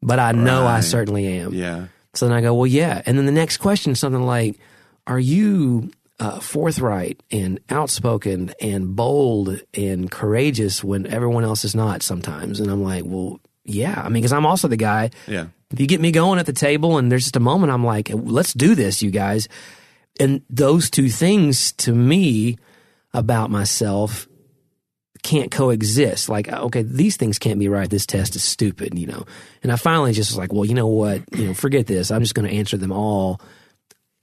but I know I certainly am. Yeah. So then I go, well, yeah. And then the next question is something like, are you uh, forthright and outspoken and bold and courageous when everyone else is not sometimes? And I'm like, well, yeah. I mean, because I'm also the guy. Yeah. If you get me going at the table and there's just a moment, I'm like, let's do this, you guys. And those two things to me about myself can't coexist. Like, okay, these things can't be right. This test is stupid, you know. And I finally just was like, well, you know what? You know, forget this. I'm just going to answer them all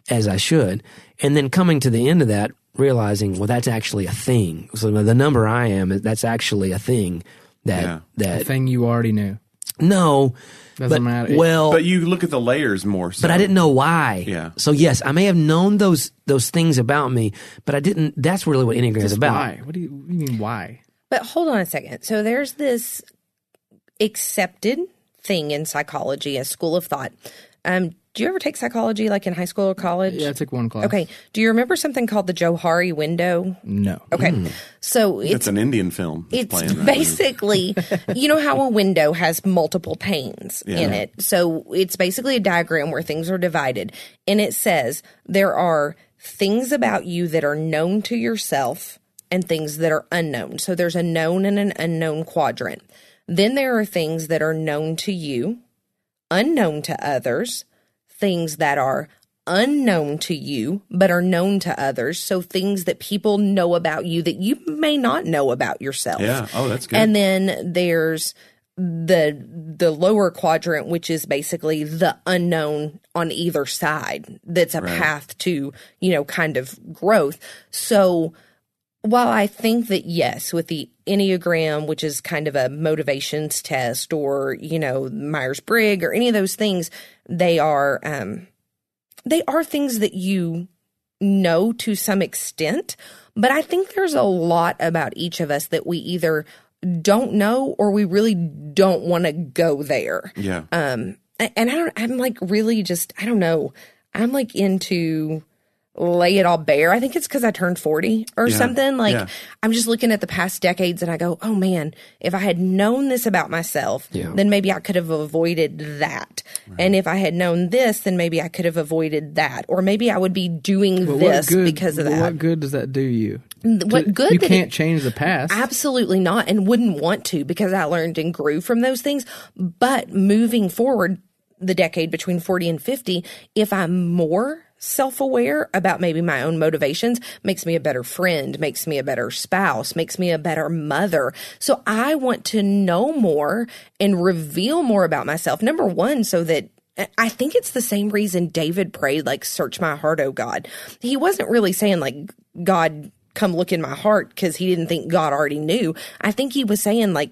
as I should. And then coming to the end of that, realizing, well, that's actually a thing. So the number I am, that's actually a thing that Yeah. that thing you already knew. no, Doesn't but, matter. Well, But you look at the layers more. So. but I didn't know why. Yeah. So yes, I may have known those those things about me, but I didn't. That's really what Enneagram is about. why? What do you, what do you mean why? But hold on a second. So there's this accepted thing in psychology, a school of thought. Um, do you ever take psychology like in high school or college? Yeah, I took one class. Okay. Do you remember something called the Johari window? No. Okay. Hmm. So It's it's an Indian film. it's basically you know how a window has multiple panes in it so it's basically a diagram where things are divided and it says there are things about you that are known to yourself and things that are unknown so there's a known and an unknown quadrant then there are things that are known to you unknown to others things that are unknown to you but are known to others so things that people know about you that you may not know about yourself Yeah. Oh, that's good. and then there's the the lower quadrant which is basically the unknown on either side that's a path to you know kind of growth so while I think that yes, with the Enneagram, which is kind of a motivations test, or you know Myers Briggs, or any of those things, they are um, they are things that you know to some extent. But I think there's a lot about each of us that we either don't know or we really don't want to go there. yeah. Um, and I don't, I'm like really just, I don't know. I'm like into lay it all bare. I think it's because I turned 40 or Yeah. something. Like Yeah. I'm just looking at the past decades and I go, oh man, if I had known this about myself, Yeah. then maybe I could have avoided that. And if I had known this, then maybe I could have avoided that. Or maybe I would be doing But this good, because of that. What good does that do you? What good You that it- can't change the past. Absolutely not, and wouldn't want to because I learned and grew from those things. But moving forward, the decade between 40 and 50, if I'm more self aware about maybe my own motivations, makes me a better friend, makes me a better spouse, makes me a better mother. So I want to know more and reveal more about myself. Number one, so that uh, I think it's the same reason David prayed, like, search my heart, oh God. He wasn't really saying, like, God, come look in my heart because he didn't think God already knew. I think he was saying, like,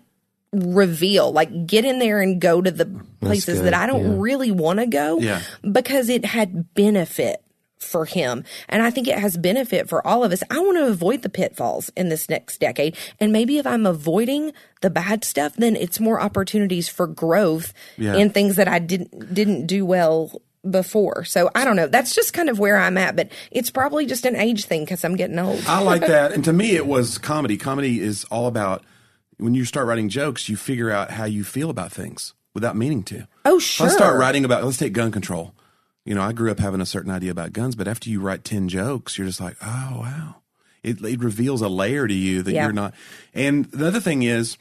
reveal, like, get in there and go to the places that I don't yeah. really want to go Yeah. because it had benefit for him. And I think it has benefit for all of us. I want to avoid the pitfalls in this next decade. And maybe if I'm avoiding the bad stuff, then it's more opportunities for growth Yeah. in things that I didn't didn't do well before. So I don't know. That's just kind of where I'm at, but it's probably just an age thing because I'm getting old. I like that. And to me, it was comedy. Comedy is all about when you start writing jokes, you figure out how you feel about things without meaning to. Oh, sure. I start writing about, let's take gun control. You know, I grew up having a certain idea about guns, but after you write 10 jokes, you're just like, oh, wow. It, it reveals a layer to you that Yeah. you're not. And the other thing is,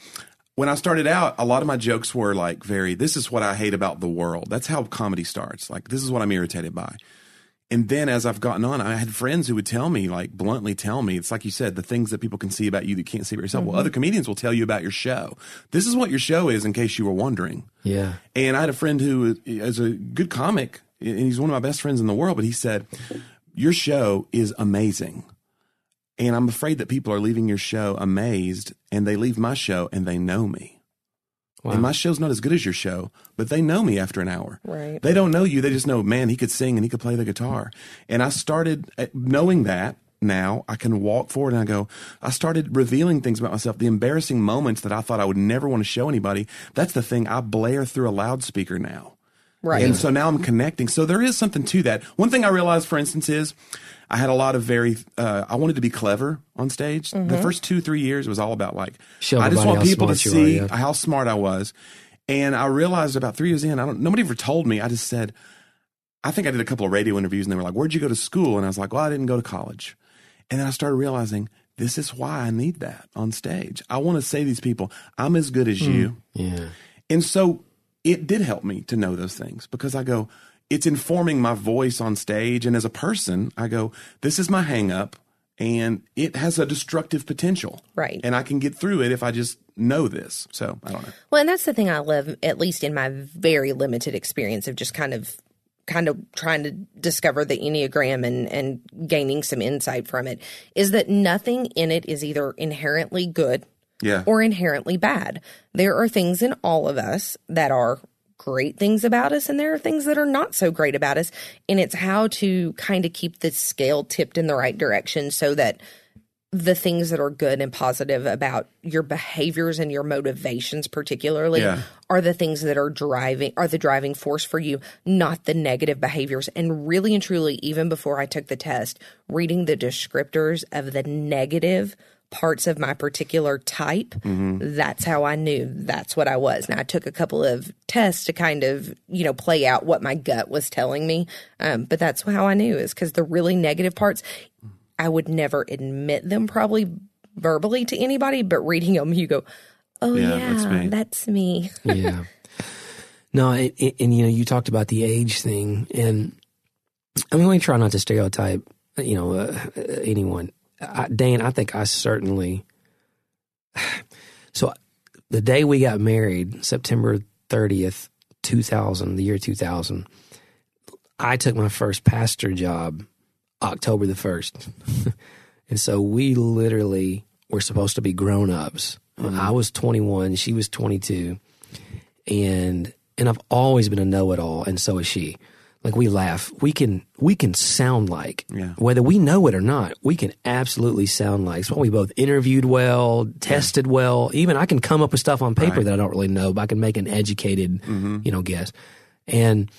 when I started out, a lot of my jokes were like very, this is what I hate about the world. That's how comedy starts. Like, this is what I'm irritated by. And then as I've gotten on, I had friends who would tell me, like bluntly tell me, it's like you said, the things that people can see about you that you can't see about yourself. Well, other mm-hmm. comedians will tell you about your show. This is what your show is, in case you were wondering. Yeah. And I had a friend who is a good comic, and he's one of my best friends in the world, but he said, Your show is amazing. And I'm afraid that people are leaving your show amazed, and they leave my show and they know me. Wow. And my show's not as good as your show, but they know me after an hour. Right. They don't know you. They just know, man, he could sing and he could play the guitar. And I started uh, knowing that now I can walk forward and I go, I started revealing things about myself, the embarrassing moments that I thought I would never want to show anybody. That's the thing I blare through a loudspeaker now. Right. And so now I'm connecting. So there is something to that. One thing I realized, for instance, is I had a lot of very, uh, I wanted to be clever on stage. The first two, three years was all about like, Show I just want people to smart you are, see yeah. how smart I was. And I realized about three years in, I don't. Nobody ever told me. I just said, I think I did a couple of radio interviews, and they were like, "Where'd you go to school?" And I was like, "Well, I didn't go to college." And then I started realizing this is why I need that on stage. I want to say to these people, I'm as good as you. Yeah. And so it did help me to know those things because I go, it's informing my voice on stage. And as a person, I go, this is my hang up and it has a destructive potential. Right. And I can get through it if I just know this. So I don't know. Well, and that's the thing I love, at least in my very limited experience of just kind of kind of trying to discover the Enneagram and, and gaining some insight from it, is that nothing in it is either inherently good Yeah. or inherently bad. There are things in all of us that are great things about us, and there are things that are not so great about us. And it's how to kind of keep the scale tipped in the right direction so that the things that are good and positive about your behaviors and your motivations particularly Yeah. are the things that are driving are the driving force for you not the negative behaviors and really and truly even before I took the test reading the descriptors of the negative parts of my particular type that's how I knew that's what I was now I took a couple of tests to kind of you know play out what my gut was telling me um, but that's how I knew is because the really negative parts I would never admit them probably verbally to anybody, but reading them, you go, oh, Yeah, yeah, that's me." that's me. yeah. No, it, it- and you know, you talked about the age thing, and I mean, we try not to stereotype, you know, uh, anyone. I, Dan, I think I certainly. So, the day we got married, September thirtieth, two thousand, the year two thousand, I took my first pastor job October the first, and so we literally were supposed to be grown ups. I mm-hmm. was twenty one, she was twenty two and and I've always been a know-it-all, and so is she. Like we laugh, we can we can sound like Yeah. whether we know it or not. We can absolutely sound like. It's why we both interviewed well, tested well. Even I can come up with stuff on paper Right. that I don't really know, but I can make an educated, mm-hmm. you know, guess. And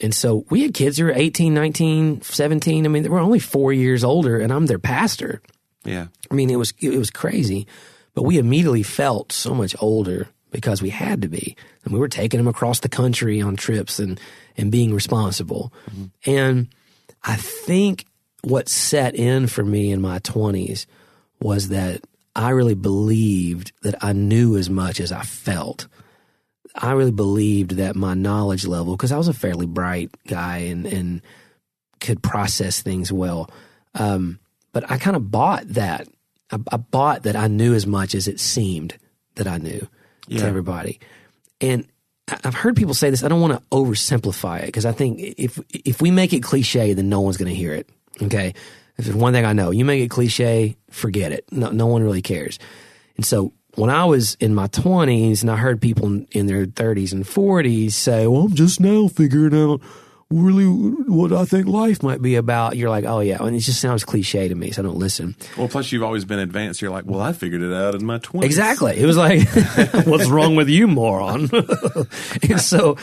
and so we had kids who were 18, 19, 17. I mean, they were only four years older, and I'm their pastor. Yeah. I mean, it was it was crazy, but we immediately felt so much older because we had to be, and we were taking them across the country on trips and and being responsible. And I think what set in for me in my twenties was that I really believed that I knew as much as I felt. I really believed that my knowledge level, because I was a fairly bright guy and and could process things well. Um, but I kind of bought that. I, I bought that I knew as much as it seemed that I knew to everybody. And I've heard people say this. I don't want to oversimplify it because I think if if we make it cliche, then no one's going to hear it. Okay, if there's one thing I know, you make it cliche, forget it. No, no one really cares. And so when I was in my 20s and I heard people in, in their 30s and 40s say, "Well, I'm just now figuring out really what I think life might be about," you're like, "Oh yeah," and it just sounds cliche to me, so I don't listen. Well, plus you've always been advanced. You're like, well, I figured it out in my 20s. Exactly. It was like, what's wrong with you, moron? and so,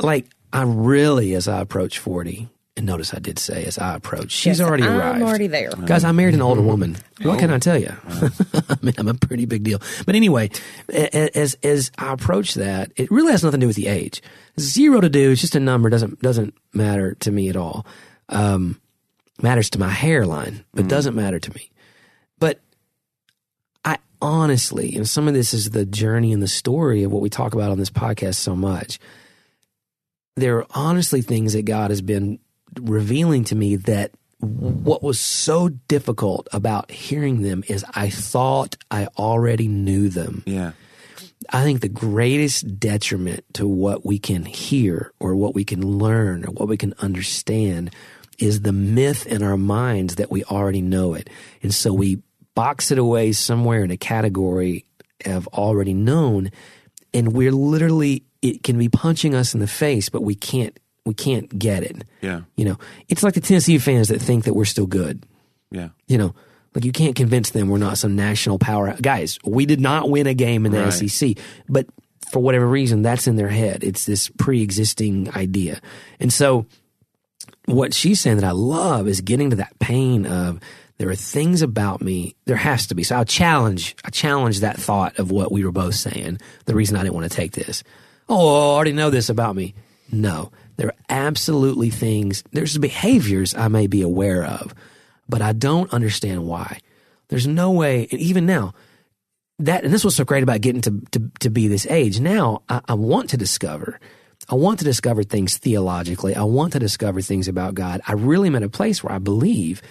like, I really, as I approach 40, and notice I did say as I approach, she's Yes, already I'm arrived. already there. Guys, I married an older woman. What can I tell you? I mean, I'm a pretty big deal. But anyway, a- a- as as I approach that, it really has nothing to do with the age. Zero to do. It's just a number. doesn't doesn't matter to me at all. Um, matters to my hairline, but doesn't matter to me. But I honestly, and some of this is the journey and the story of what we talk about on this podcast so much. There are honestly things that God has been revealing to me that what was so difficult about hearing them is I thought I already knew them. Yeah. I think the greatest detriment to what we can hear or what we can learn or what we can understand is the myth in our minds that we already know it. And so we box it away somewhere in a category of already known and we're literally it can be punching us in the face but we can't we can't get it. Yeah. You know, it's like the Tennessee fans that think that we're still good. Yeah. You know, like you can't convince them we're not some national power. Guys, we did not win a game in the Right. SEC, but for whatever reason, that's in their head. It's this pre-existing idea, and so what she's saying that I love is getting to that pain of there are things about me. There has to be. So I challenge. I challenge that thought of what we were both saying. The reason I didn't want to take this. oh, I already know this about me. No, there are absolutely things, there's behaviors I may be aware of, but I don't understand why. There's no way, and even now, that, and this was so great about getting to, to, to be this age. Now I, I want to discover. I want to discover things theologically. I want to discover things about God. I really am at a place where I believe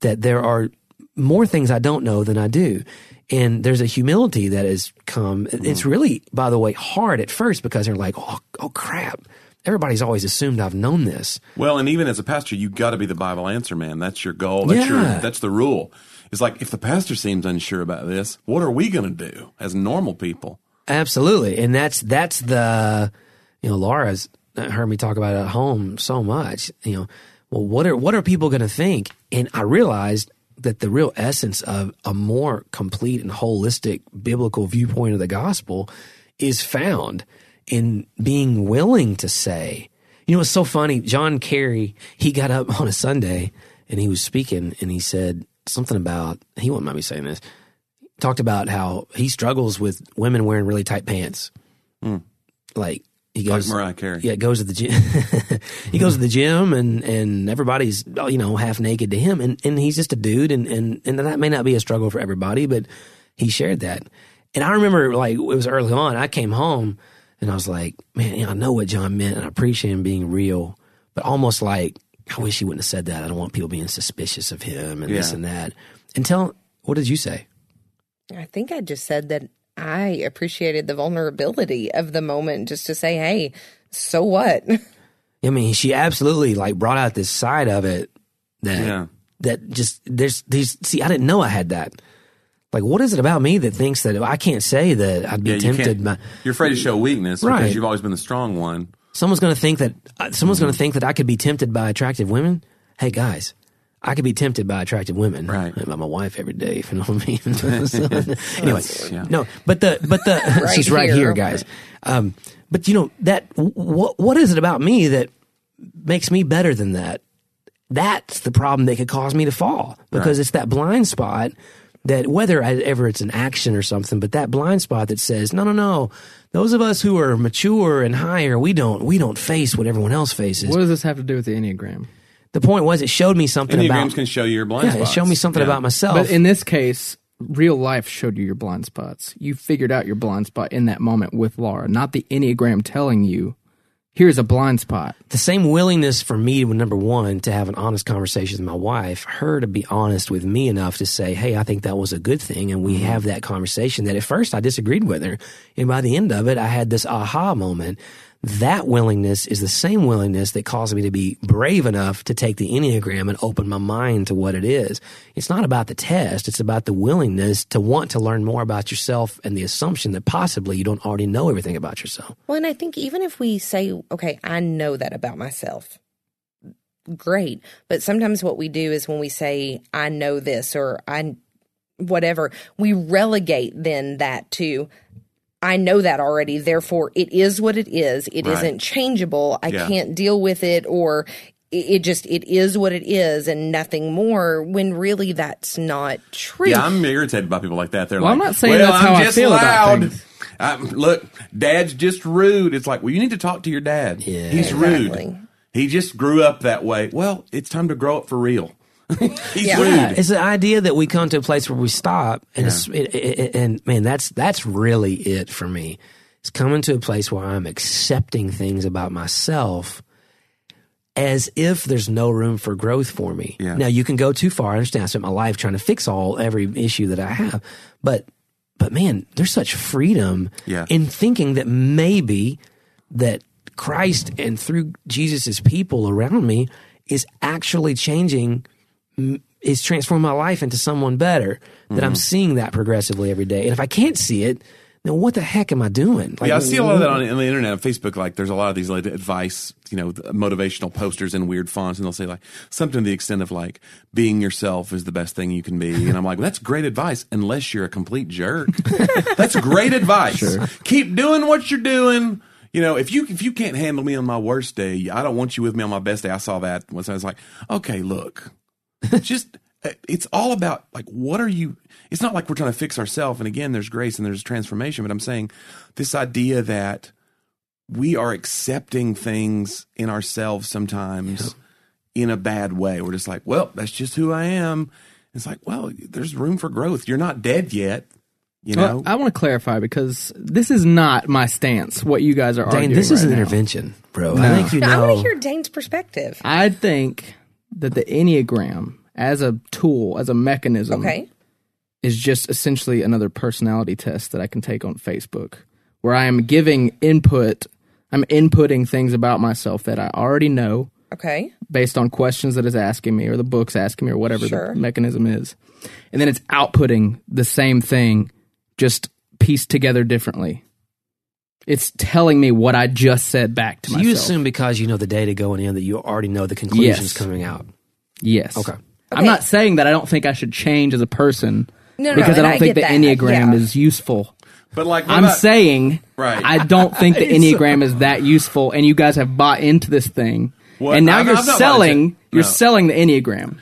that there are more things I don't know than I do. And there's a humility that has come. It's mm-hmm. really, by the way, hard at first because they're like, oh, oh crap. Everybody's always assumed I've known this. Well, and even as a pastor, you've got to be the Bible answer man. That's your goal. That's Yeah. your that's the rule. It's like if the pastor seems unsure about this, what are we going to do as normal people? Absolutely, and that's that's the you know Laura's heard me talk about it at home so much. You know, well, what are what are people going to think? And I realized that the real essence of a more complete and holistic biblical viewpoint of the gospel is found in being willing to say. You know, it's so funny. John Kerry, he got up on a Sunday and he was speaking and he said something about he wouldn't mind me saying this talked about how he struggles with women wearing really tight pants. Hmm. Like he Like goes, Mariah Carey. yeah, goes to the gym. he goes to the gym, and and everybody's you know half naked to him, and and he's just a dude, and and and that may not be a struggle for everybody, but he shared that. And I remember like it was early on. I came home, and I was like, man, you know, I know what John meant, and I appreciate him being real, but almost like I wish he wouldn't have said that. I don't want people being suspicious of him and this Yeah. and that. Until what did you say? I think I just said that I appreciated the vulnerability of the moment just to say, hey, so what? I mean, she absolutely like brought out this side of it that Yeah. that just there's these. See, I didn't know I had that. Like, what is it about me that thinks that I can't say that I'd be Yeah, tempted? can't- By, You're afraid to show weakness Right. because you've always been the strong one. someone's going to think that uh, someone's Mm-hmm. going to think that I could be tempted by attractive women. Hey, guys. I could be tempted by attractive women, Right. By my wife every day, if you know what I mean. So, anyway, yeah. no, but the but the Right she's right here. here, guys. Um, but you know that what what is it about me that makes me better than that? That's the problem that could cause me to fall because Right. it's that blind spot that whether ever it's an action or something, but that blind spot that says, no, no, no, those of us who are mature and higher, we don't we don't face what everyone else faces. What does this have to do with the Enneagram? The point was, it showed me something Enneagrams about can show you your blind yeah, it spots. showed me something Yeah. about myself. But in this case, real life showed you your blind spots. You figured out your blind spot in that moment with Laura, not the Enneagram telling you, here's a blind spot. the same willingness for me, number one, to have an honest conversation with my wife, her to be honest with me enough to say, hey, I think that was a good thing. And we Mm-hmm. have that conversation that at first I disagreed with her. And by the end of it, I had this aha moment. That willingness is the same willingness that caused me to be brave enough to take the Enneagram and open my mind to what it is. It's not about the test. It's about the willingness to want to learn more about yourself and the assumption that possibly you don't already know everything about yourself. Well, and I think even if we say, okay, I know that about myself, great. But sometimes what we do is when we say, I know this or I, whatever, we relegate then that to, I know that already. Therefore, it is what it is. It Right. not changeable. I Yeah. can't deal with it or it, it just, it is what it is and nothing more when really that's not true. Yeah, I'm irritated by people like that. They're Well, like, I'm not saying well, that's how I'm I just feel about loud. things. I, look, Dad's just rude. It's like, well, you need to talk to your dad. Yeah. He's Exactly. rude. He just grew up that way. Well, it's time to grow up for real. He's Yeah. rude. It's the idea that we come to a place where we stop, and it's, it, it, it- and man, that's that's really it for me. It's coming to a place where I'm accepting things about myself as if there's no room for growth for me. Yeah. Now you can go too far. I understand. I spent my life trying to fix all every issue that I have, but but man, there's such freedom Yeah. in thinking that maybe that Christ and through Jesus' people around me is actually changing is transforming my life into someone better. That Mm-hmm. I'm seeing that progressively every day. And if I can't see it, then what the heck am I doing? Like, yeah, I see a lot of that on, on the internet, on Facebook. Like, there's a lot of these like advice, you know, motivational posters in weird fonts, and they'll say like something to the extent of like, "Being yourself is the best thing you can be." And I'm like, well, "That's great advice, unless you're a complete jerk." That's great advice. Keep doing what you're doing. You know, if you if you can't handle me on my worst day, I don't want you with me on my best day. I saw that once. I was like, okay, look, just uh, it's all about like what are you it's not like we're trying to fix ourselves and again there's grace and there's transformation but i'm saying this idea that we are accepting things in ourselves sometimes in a bad way. We're just like, well, that's just who I am. It's like, well, there's room for growth. You're not dead yet. You know, Well, I want to clarify because this is not my stance. What you guys are Dane, arguing. this is right an now. intervention, bro. No. I think you know I want to hear Dane's perspective. I think that the Enneagram as a tool, as a mechanism, Okay. is just essentially another personality test that I can take on Facebook, where I am giving input. I'm inputting things about myself that I already know Okay. based on questions that it's asking me or the book's asking me or whatever Sure. the mechanism is. And then it's outputting the same thing, just pieced together differently. It's telling me what I just said back to So myself. you assume because you know the data going in that you already know the conclusions Yes. coming out. yes. Okay. I'm not saying that I don't think I should change as a person No, no, because I don't I think the that, Enneagram yeah. is useful. but like, I'm about- saying Right. I don't think the Enneagram is that useful, and you guys have bought into this thing, What? and now I've- you're I've not bought selling. You're no. selling the Enneagram.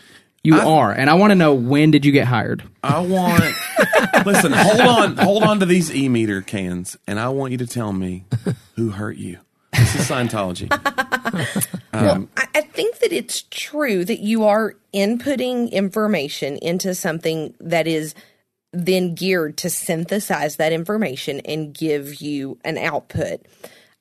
You are, and I want to know when did you get hired? I want. listen, hold on, hold on to these e meter cans, and I want you to tell me who hurt you. This is Scientology. Um, I, I think that it's true that you are inputting information into something that is then geared to synthesize that information and give you an output.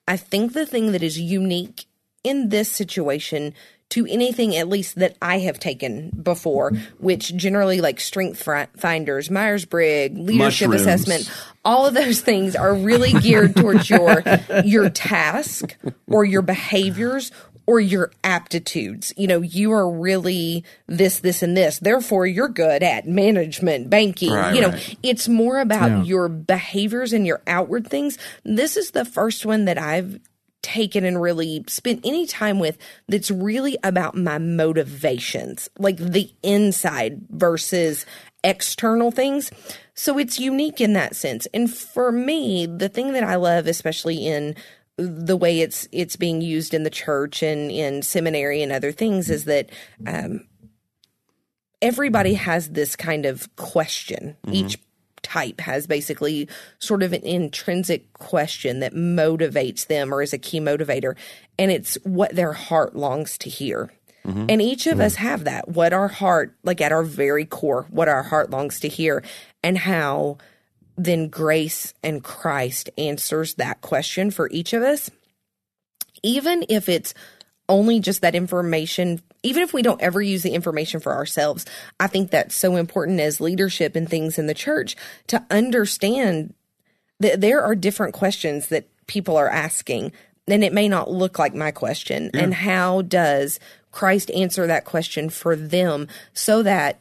I think the thing that is unique in this situation to anything at least that I have taken before, which generally like strength finders, Myers Briggs, leadership Mushrooms. assessment, all of those things are really geared towards your your task or your behaviors or your aptitudes. You know, you are really this, this, and this. Therefore, you're good at management, banking. Right, you know, right. it's more about Yeah. your behaviors and your outward things. This is the first one that I've taken and really spent any time with that's really about my motivations, like the inside versus external things. So it's unique in that sense. And for me, the thing that I love, especially in the way it's it's being used in the church and in seminary and other things, is that um, everybody has this kind of question. Each type has basically sort of an intrinsic question that motivates them or is a key motivator, and it's what their heart longs to hear. Mm-hmm. And each of mm-hmm. us have that. What our heart, like at our very core, what our heart longs to hear, and how then grace and Christ answers that question for each of us. Even if it's only just that information, even if we don't ever use the information for ourselves, I think that's so important as leadership and things in the church to understand that there are different questions that people are asking, and it may not look like my question. And how does Christ answer that question for them so that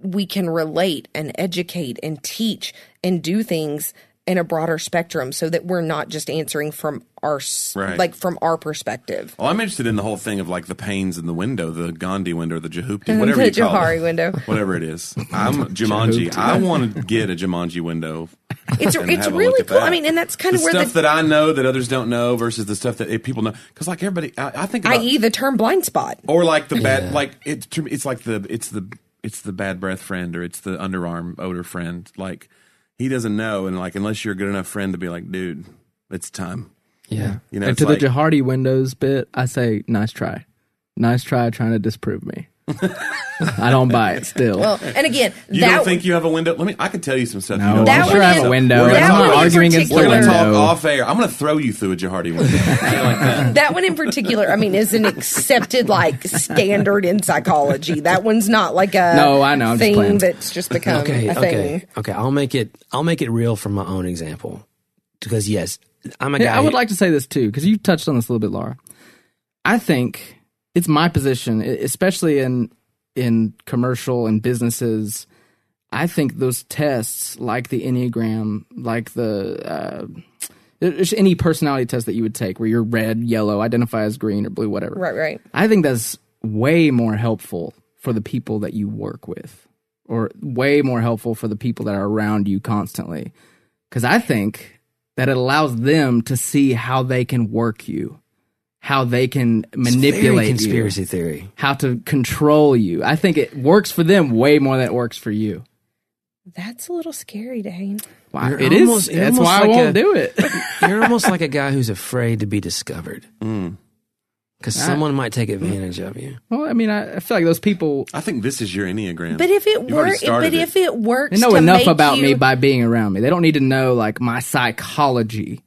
we can relate and educate and teach and do things in a broader spectrum so that we're not just answering from our Right. like from our perspective. well, I'm interested in the whole thing of like the panes in the window, the Gandhi window, the Jehupti, whatever the you call Johari it. window. Whatever it is, I'm Jumanji. I want to get a Jumanji window. It's and it's have a really look at cool. that. I mean, and that's kind the of where the stuff the that I know that others don't know versus the stuff that eh, people know. Because like everybody, I, I think about i.e. the term blind spot. or like the bad, like it's it's like the it's the it's the bad breath friend or it's the underarm odor friend. Like he doesn't know, and like unless you're a good enough friend to be like, dude, it's time. Yeah. You know, and to like, the Jahardi Windows bit, I say, nice try. Nice try trying to disprove me. I don't buy it still. Well, and again, you that don't think you have a window? Let me. I can tell you some stuff. no, you know That I'm sure I have one a is- window. We're I'm not arguing against the We're gonna talk off air. I'm gonna throw you through a Jahardi window. Shit like that. that one in particular, I mean, is an accepted like standard in psychology. That one's not like a No, I know, I'm thing playing. that's just become Okay, a okay, thing. okay. I'll make it. I'll make it real from my own example, because yes, I'm a guy. Yeah, I would who- like to say this too, because you touched on this a little bit, Laura. I think it's my position, especially in in commercial and businesses. I think those tests, like the Enneagram, like the uh, there's any personality test that you would take, where you're red, yellow, identify as green or blue, whatever. Right, right. I think that's way more helpful for the people that you work with, or way more helpful for the people that are around you constantly. Because I think that it allows them to see how they can work you, how they can It's very manipulate conspiracy you, theory. how to control you. I think it works for them way more than it works for you. That's a little scary, Dane. Wow, You're it is. almost- you're That's almost why like I won't a- do it. You're almost like a guy who's afraid to be discovered Mm. because someone might take advantage of you. well, I mean, I, I feel like those people I think this is your enneagram. But if it You've works, started but it. if it works, they know to enough make about you, me by being around me. They don't need to know like my psychology.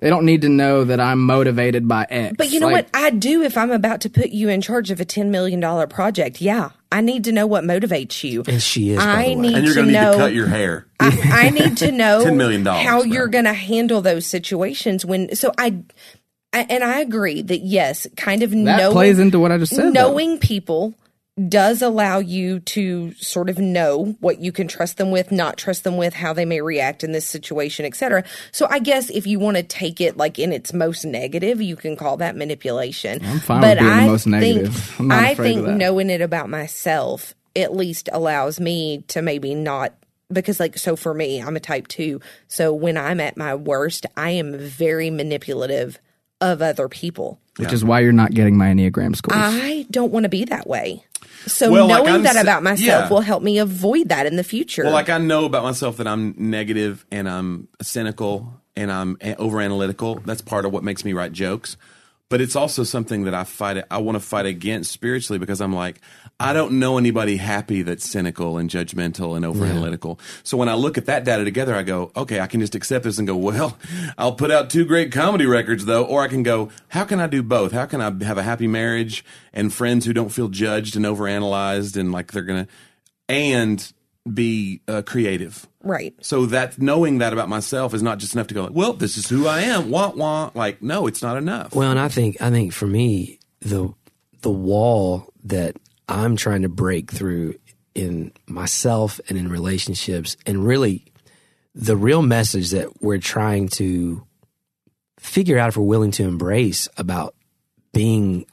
They don't need to know that I'm motivated by X. But you know Like, what? I do if I'm about to put you in charge of a $10 million project. Yeah. I need to know what motivates you. And she is. by I the way. need and you're to going to need know. to cut your hair. I, I need to know $10 million, how bro. you're going to handle those situations when. So I, I, and I agree that yes, kind of that knowing, plays into what I just said. though. knowing people does allow you to sort of know what you can trust them with, not trust them with, how they may react in this situation, etc. So I guess if you want to take it like in its most negative, you can call that manipulation. I'm fine with being the most negative. Think, I'm not I think knowing it about myself at least allows me to maybe not because like so for me i'm a type 2 so when i'm at my worst i am very manipulative of other people which is why you're not getting my enneagram scores. I don't want to be that way. So Well, knowing I'm that s- about myself yeah. will help me avoid that in the future. Well, like I know about myself that I'm negative and I'm cynical and I'm over analytical. That's part of what makes me write jokes. But it's also something that I fight. I want to fight against spiritually because I'm like, I don't know anybody happy that's cynical and judgmental and over analytical. So when I look at that data together, I go, okay, I can just accept this and go, well, I'll put out two great comedy records though, or I can go, how can I do both? How can I have a happy marriage and friends who don't feel judged and overanalyzed and like they're gonna, and be uh, creative. right. So that knowing that about myself is not just enough to go, well, this is who I am. Wah wah. Like, no, it's not enough. Well, and I think I think for me the the wall that I'm trying to break through in myself and in relationships and really the real message that we're trying to figure out if we're willing to embrace about being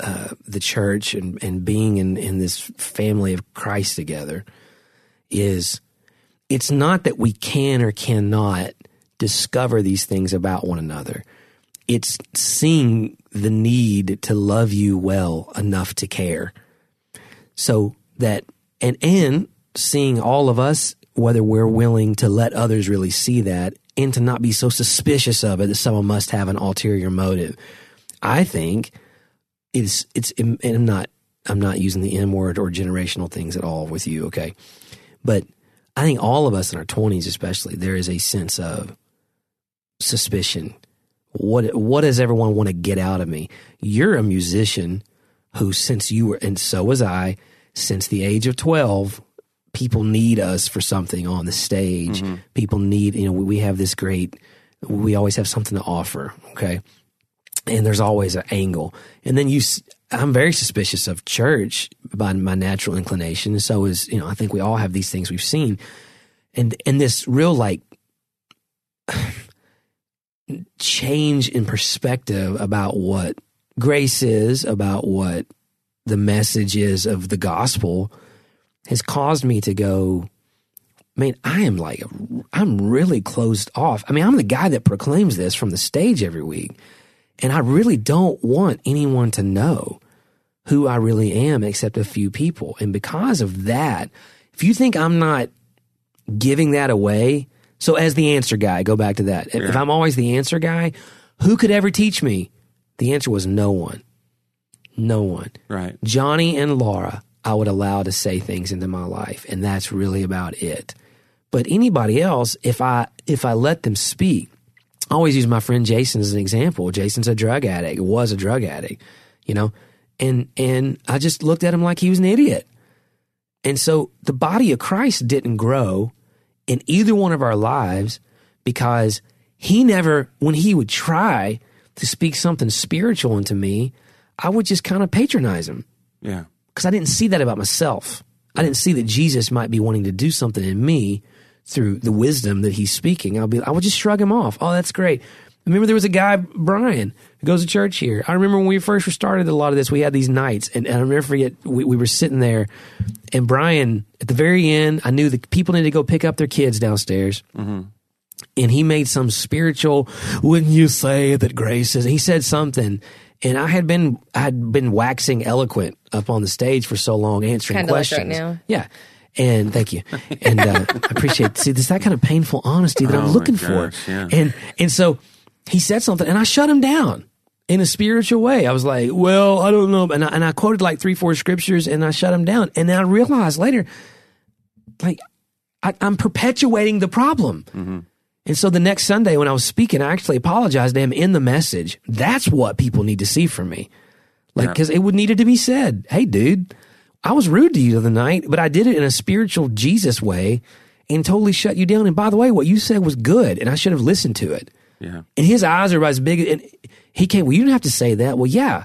uh, the church and, and being in, in this family of Christ together is it's not that we can or cannot discover these things about one another. It's seeing the need to love you well enough to care. So that and and seeing all of us whether we're willing to let others really see that and to not be so suspicious of it that someone must have an ulterior motive. I think it's it's and I'm not I'm not using the N word or generational things at all with you, okay? But I think all of us in our 20s especially there is a sense of suspicion. What what does everyone want to get out of me? You're a musician who since you were and so was I since the age of 12 people need us for something on the stage. Mm-hmm. People need, you know, we, we have this great we always have something to offer, okay? and there's always an angle. And then you, I'm very suspicious of church by my natural inclination. And so is you know, I think we all have these things we've seen, and and this real like change in perspective about what grace is, about what the message is of the gospel, has caused me to go. Man, I am like, I'm really closed off. I mean, I'm the guy that proclaims this from the stage every week. And I really don't want anyone to know who I really am except a few people. And because of that, if you think I'm not giving that away, so as the answer guy, go back to that. If I'm always the answer guy, who could ever teach me? The answer was no one. No one. Right. Johnny and Laura, I would allow to say things into my life, and that's really about it. But anybody else, if I if I let them speak, I always use my friend Jason as an example. Jason's a drug addict, was a drug addict, you know, and and I just looked at him like he was an idiot. And so the body of Christ didn't grow in either one of our lives because he never, when he would try to speak something spiritual into me, I would just kind of patronize him Yeah. because I didn't see that about myself. I didn't see that Jesus might be wanting to do something in me through the wisdom that he's speaking. I'll be, I would just shrug him off. Oh, that's great. I remember there was a guy, Brian, who goes to church here. I remember when we first started a lot of this, we had these nights, and, and I remember forget we, we were sitting there, and Brian at the very end, I knew that people needed to go pick up their kids downstairs mm-hmm. And he made some spiritual wouldn't you say that grace is he said something and i had been i had been waxing eloquent up on the stage for so long answering Kinda like right questions yeah And thank you. And uh, I appreciate see this that kind of painful honesty that Oh, I'm my looking for. yeah. And and so he said something, and I shut him down in a spiritual way. I was like, "Well, I don't know," and I, and I quoted like three, four scriptures, and I shut him down. And then I realized later, like, I, I'm perpetuating the problem. And so the next Sunday when I was speaking, I actually apologized to him in the message. That's what people need to see from me. Like, cause it would needed to be said. Hey, dude, I was rude to you the other night, but I did it in a spiritual Jesus way and totally shut you down. And by the way, what you said was good and I should have listened to it. Yeah. And his eyes are about as big and he came, well, you didn't have to say that. Well, yeah.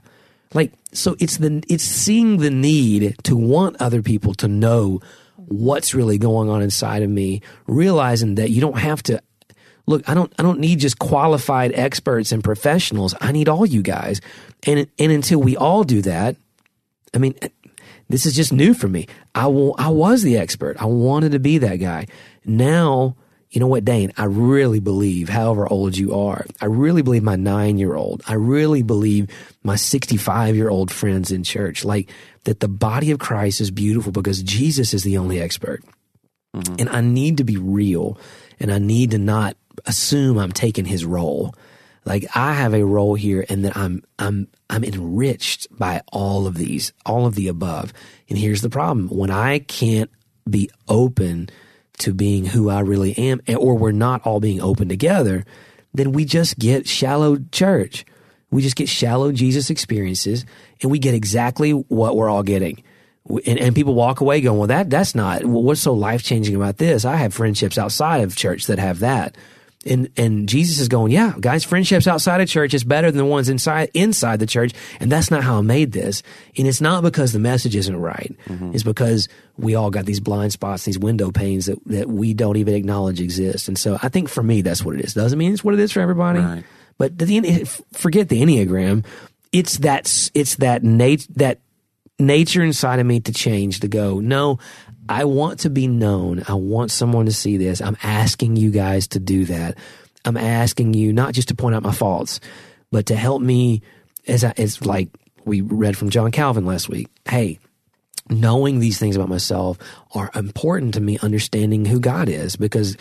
Like, so it's the, it's seeing the need to want other people to know what's really going on inside of me, realizing that you don't have to look i don't i don't need just qualified experts and professionals. I need all you guys. And and until we all do that i mean this is just new for me. I wa- i was the expert. I wanted to be that guy. Now you know what dane? I really believe however old you are i really believe my 9 year old i really believe my 65 year old friends in church like that the body of christ is beautiful because jesus is the only expert. Mm-hmm. And I need to be real and I need to not assume I'm taking his role. Like I have a role here and that I'm I'm I'm enriched by all of these, all of the above. And here's the problem. When I can't be open to being who I really am eh, or we're not all being open together, then we just get shallow church. We just get shallow Jesus experiences and we get exactly what we're all getting and, and people walk away going, well, that that's not what's so life changing about this. I have friendships outside of church that have that, and and Jesus is going, yeah, guys, friendships outside of church is better than the ones inside inside the church, and that's not how I made this. And it's not because the message isn't right. Mm-hmm. It's because we all got these blind spots, these window panes that that we don't even acknowledge exist. And so I think for me, that's what it is. Doesn't mean it's what it is for everybody, Right. but the forget the enneagram. It's that it's that nat- that nature inside of me to change to go no i want to be known. I want someone to see this. I'm asking you guys to do that. I'm asking you not just to point out my faults but to help me as I, as like we read from john calvin last week. Hey knowing these things about myself are important to me understanding who god is because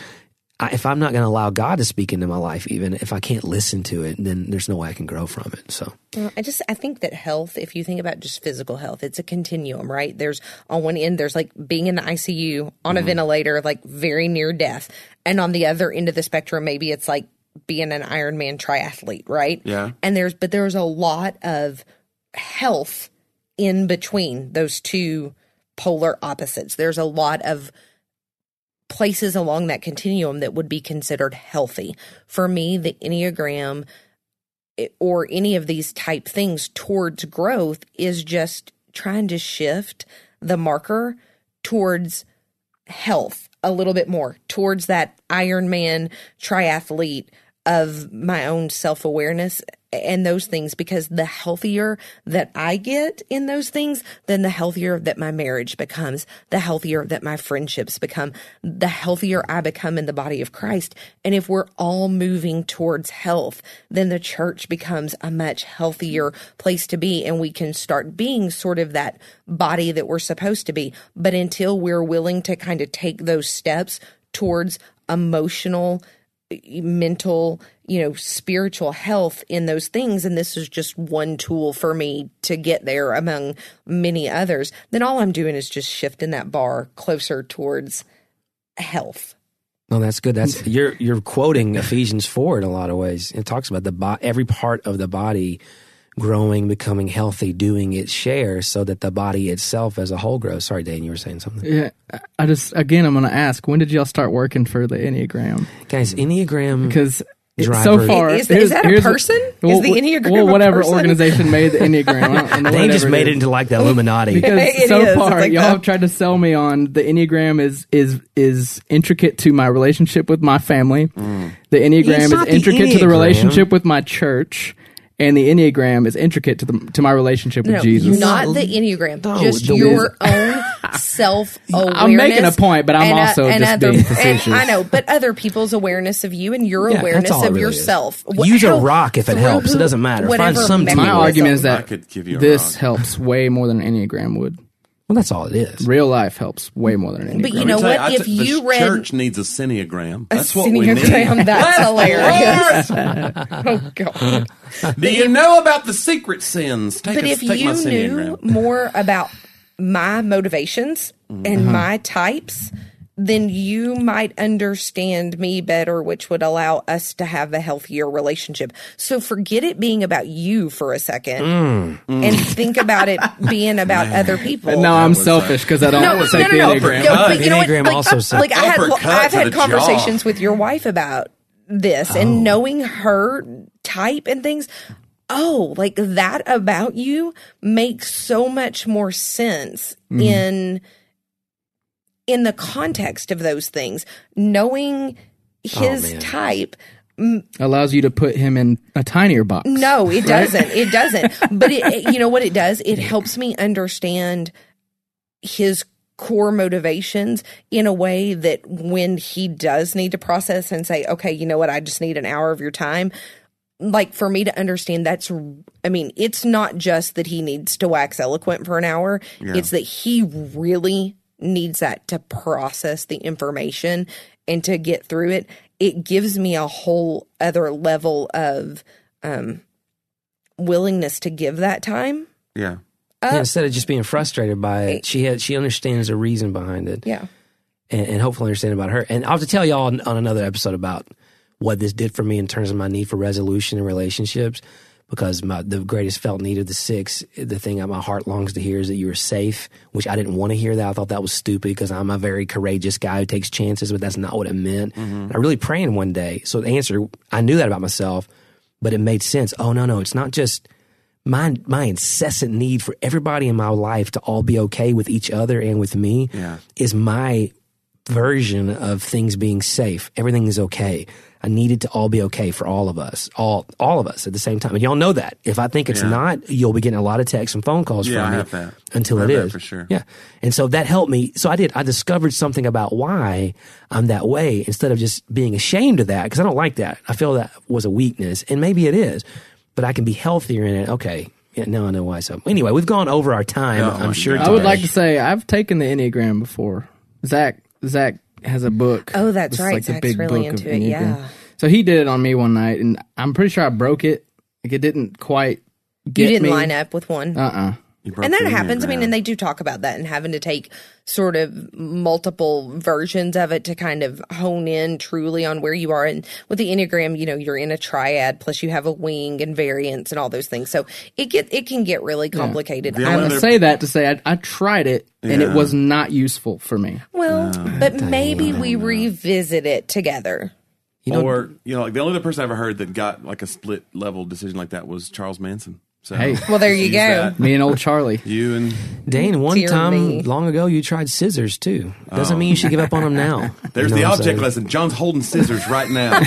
I, if i'm not going to allow god to speak into my life even if i can't listen to it then there's no way i can grow from it so Well, I just I think that health, if you think about just physical health, it's a continuum, right? There's on one end there's like being in the ICU on a mm-hmm. ventilator, like very near death, and on the other end of the spectrum, maybe it's like being an Ironman triathlete, right? Yeah. And there's but there's a lot of health in between those two polar opposites. There's a lot of places along that continuum that would be considered healthy. For me, the Enneagram eh, or any of these type things towards growth is just trying to shift the marker towards health a little bit more towards that Ironman triathlete of my own self awareness and those things because the healthier that I get in those things, then the healthier that my marriage becomes, the healthier that my friendships become, the healthier I become in the body of Christ. And if we're all moving towards health, then the church becomes a much healthier place to be and we can start being sort of that body that we're supposed to be. But until we're willing to kind of take those steps towards emotional, mental, you know, spiritual health in those things, and this is just one tool for me to get there among many others, then all I'm doing is just shifting that bar closer towards health. Well, that's good. That's you're you're quoting Ephesians four in a lot of ways. It talks about the bo- every part of the body growing, becoming healthy, doing its share, so that the body itself as a whole grows. Sorry, Dane, you were saying something. Yeah, I just again I'm going to ask when did y'all start working for the Enneagram? Guys, Enneagram Because Driver. so far Is- is here's- that a here's- person? Is the Enneagram well whatever person? organization made the Enneagram? I don't know, they just made it into like the Illuminati. because It so is. Far like y'all that. have tried to sell me on the enneagram is is is intricate to my relationship with my family Mm. the enneagram is not the intricate to the relationship with my church and the enneagram is intricate to the to my relationship with No, jesus not the Enneagram, No, just the- your own self awareness. I'm making a point, but I'm uh, also just being facetious. I know, but other people's awareness of you and your Yeah, awareness of really yourself. Wh- Use a rock if it through helps. It doesn't matter. Find whatever some tool. my argument is that could give you a this helps way more than an enneagram would Well, that's all it is. Real life helps way more than anything. But you know what? I if t- you the read church needs a cineogram. a That's what we need. Cineogram, that's hilarious. oh God! Do you know about the secret sins? Take But a, if take my you knew more about my motivations Mm-hmm. and Uh-huh. my types, then you might understand me better, which would allow us to have a healthier relationship. So forget it being about you for a second Mm. and think about it being about other people. And now I'm selfish because I don't no, no, take no, no. the Enneagram. No, but you know what? Enneagram Like, also said- like I had, Uppercut I've had conversations jaw. with your wife about this Oh. and knowing her type and things. Oh, like that about you makes so much more sense Mm-hmm. in in the context of those things. Knowing oh, his Oh, type Allows you to put him in a tinier box. no, it doesn't. It doesn't. But it, it- you know what it does? It helps me understand his core motivations in a way that when he does need to process and say, okay, you know what? I just need an hour of your time. Like for me to understand that's, I mean, it's not just that he needs to wax eloquent for an hour. It's that he really needs that to process the information and to get through it. It gives me a whole other level of, um, willingness to give that time. Yeah. Yeah, instead of just being frustrated by it, she had she understands the reason behind it, Yeah. and, and hopefully understand about her. And I'll have to tell y'all on, on another episode about what this did for me in terms of my need for resolution in relationships. Because my, the greatest felt need of the six, the thing that my heart longs to hear is that you are safe, which I didn't want to hear that. I thought that was stupid because I'm a very courageous guy who takes chances, but that's not what it meant. Mm-hmm. I really praying one day. So the answer, I knew that about myself, but it made sense. Oh, no, no, it's not just my my incessant need for everybody in my life to all be okay with each other and with me Yeah. is my version of things being safe. Everything is okay. I need it to all be okay for all of us, all all of us at the same time. And y'all know that. If I think it's Yeah. not, you'll be getting a lot of texts and phone calls Yeah, from I me have that. until I it have that is for sure. Yeah, and so that helped me. So I did. I discovered something about why I'm that way instead of just being ashamed of that because I don't like that. I feel that was a weakness, and maybe it is, but I can be healthier in it. Okay. Yeah, now I know why. So anyway, we've gone over our time. Oh, I'm sure. God. I would like to say I've taken the Enneagram before. Zach Zach has a book. Oh, that's It's right. Like the big really book of into it, Enneagram. yeah. So he did it on me one night, and I'm pretty sure I broke it. Like it didn't quite You didn't me. line up with one. Uh uh You broke and that happens. I mean, and they do talk about that and having to take sort of multiple versions of it to kind of hone in truly on where you are. And with the Enneagram, you know, you're in a triad, plus you have a wing and variance and all those things. So it get it can get really complicated. The I'm- only um, say that to say I, I tried it, and it was not useful for me. well, but maybe we revisit it together. You know, or you know, like the only other person I ever heard that got like a split level decision like that was Charles Manson. So Hey. Well, there you go. that. Me and old Charlie. You and Dane, one Dear time me. long ago, you tried scissors too. Doesn't mean you should give up on them now. there's You know the object saying? lesson. John's holding scissors right now.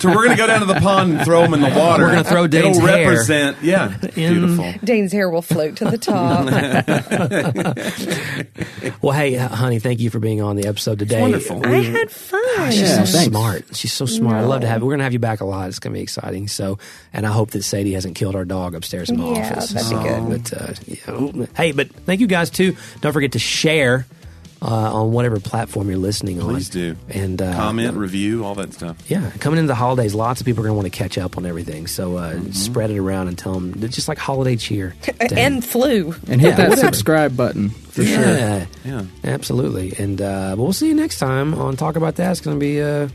so we're gonna go down to the pond and throw them in the water. We're gonna throw Dane's It'll hair represent. Yeah, beautiful. Dane's hair will float to the top. Well, hey, uh, honey, thank you for being on the episode today. wonderful. I had fun. She's Yeah, so thanks. smart. She's so smart. I love to have. We're gonna have you back a lot. It's gonna be exciting. So, and I hope that Sadie hasn't killed our dog upstairs in my Yeah, office. that'd be So, good. But uh, yeah. hey, but thank you guys too. Don't forget to share uh, on whatever platform you're listening on. Please do. And uh, Comment, review, all that stuff. Yeah, coming into the holidays, lots of people are going to want to catch up on everything. So uh, Mm-hmm. spread it around and tell them just like holiday cheer. and flu. And hit Yeah, that whatever. subscribe button for sure. yeah, Yeah. absolutely. And uh, but we'll see you next time on Talk About That. It's going to be uh,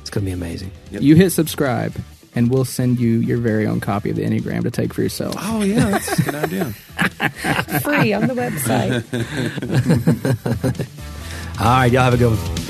it's going to be amazing. Yep. You hit subscribe, and we'll send you your very own copy of the Enneagram to take for yourself. Oh yeah, that's a good idea. Free on the website. All right, y'all have a good one.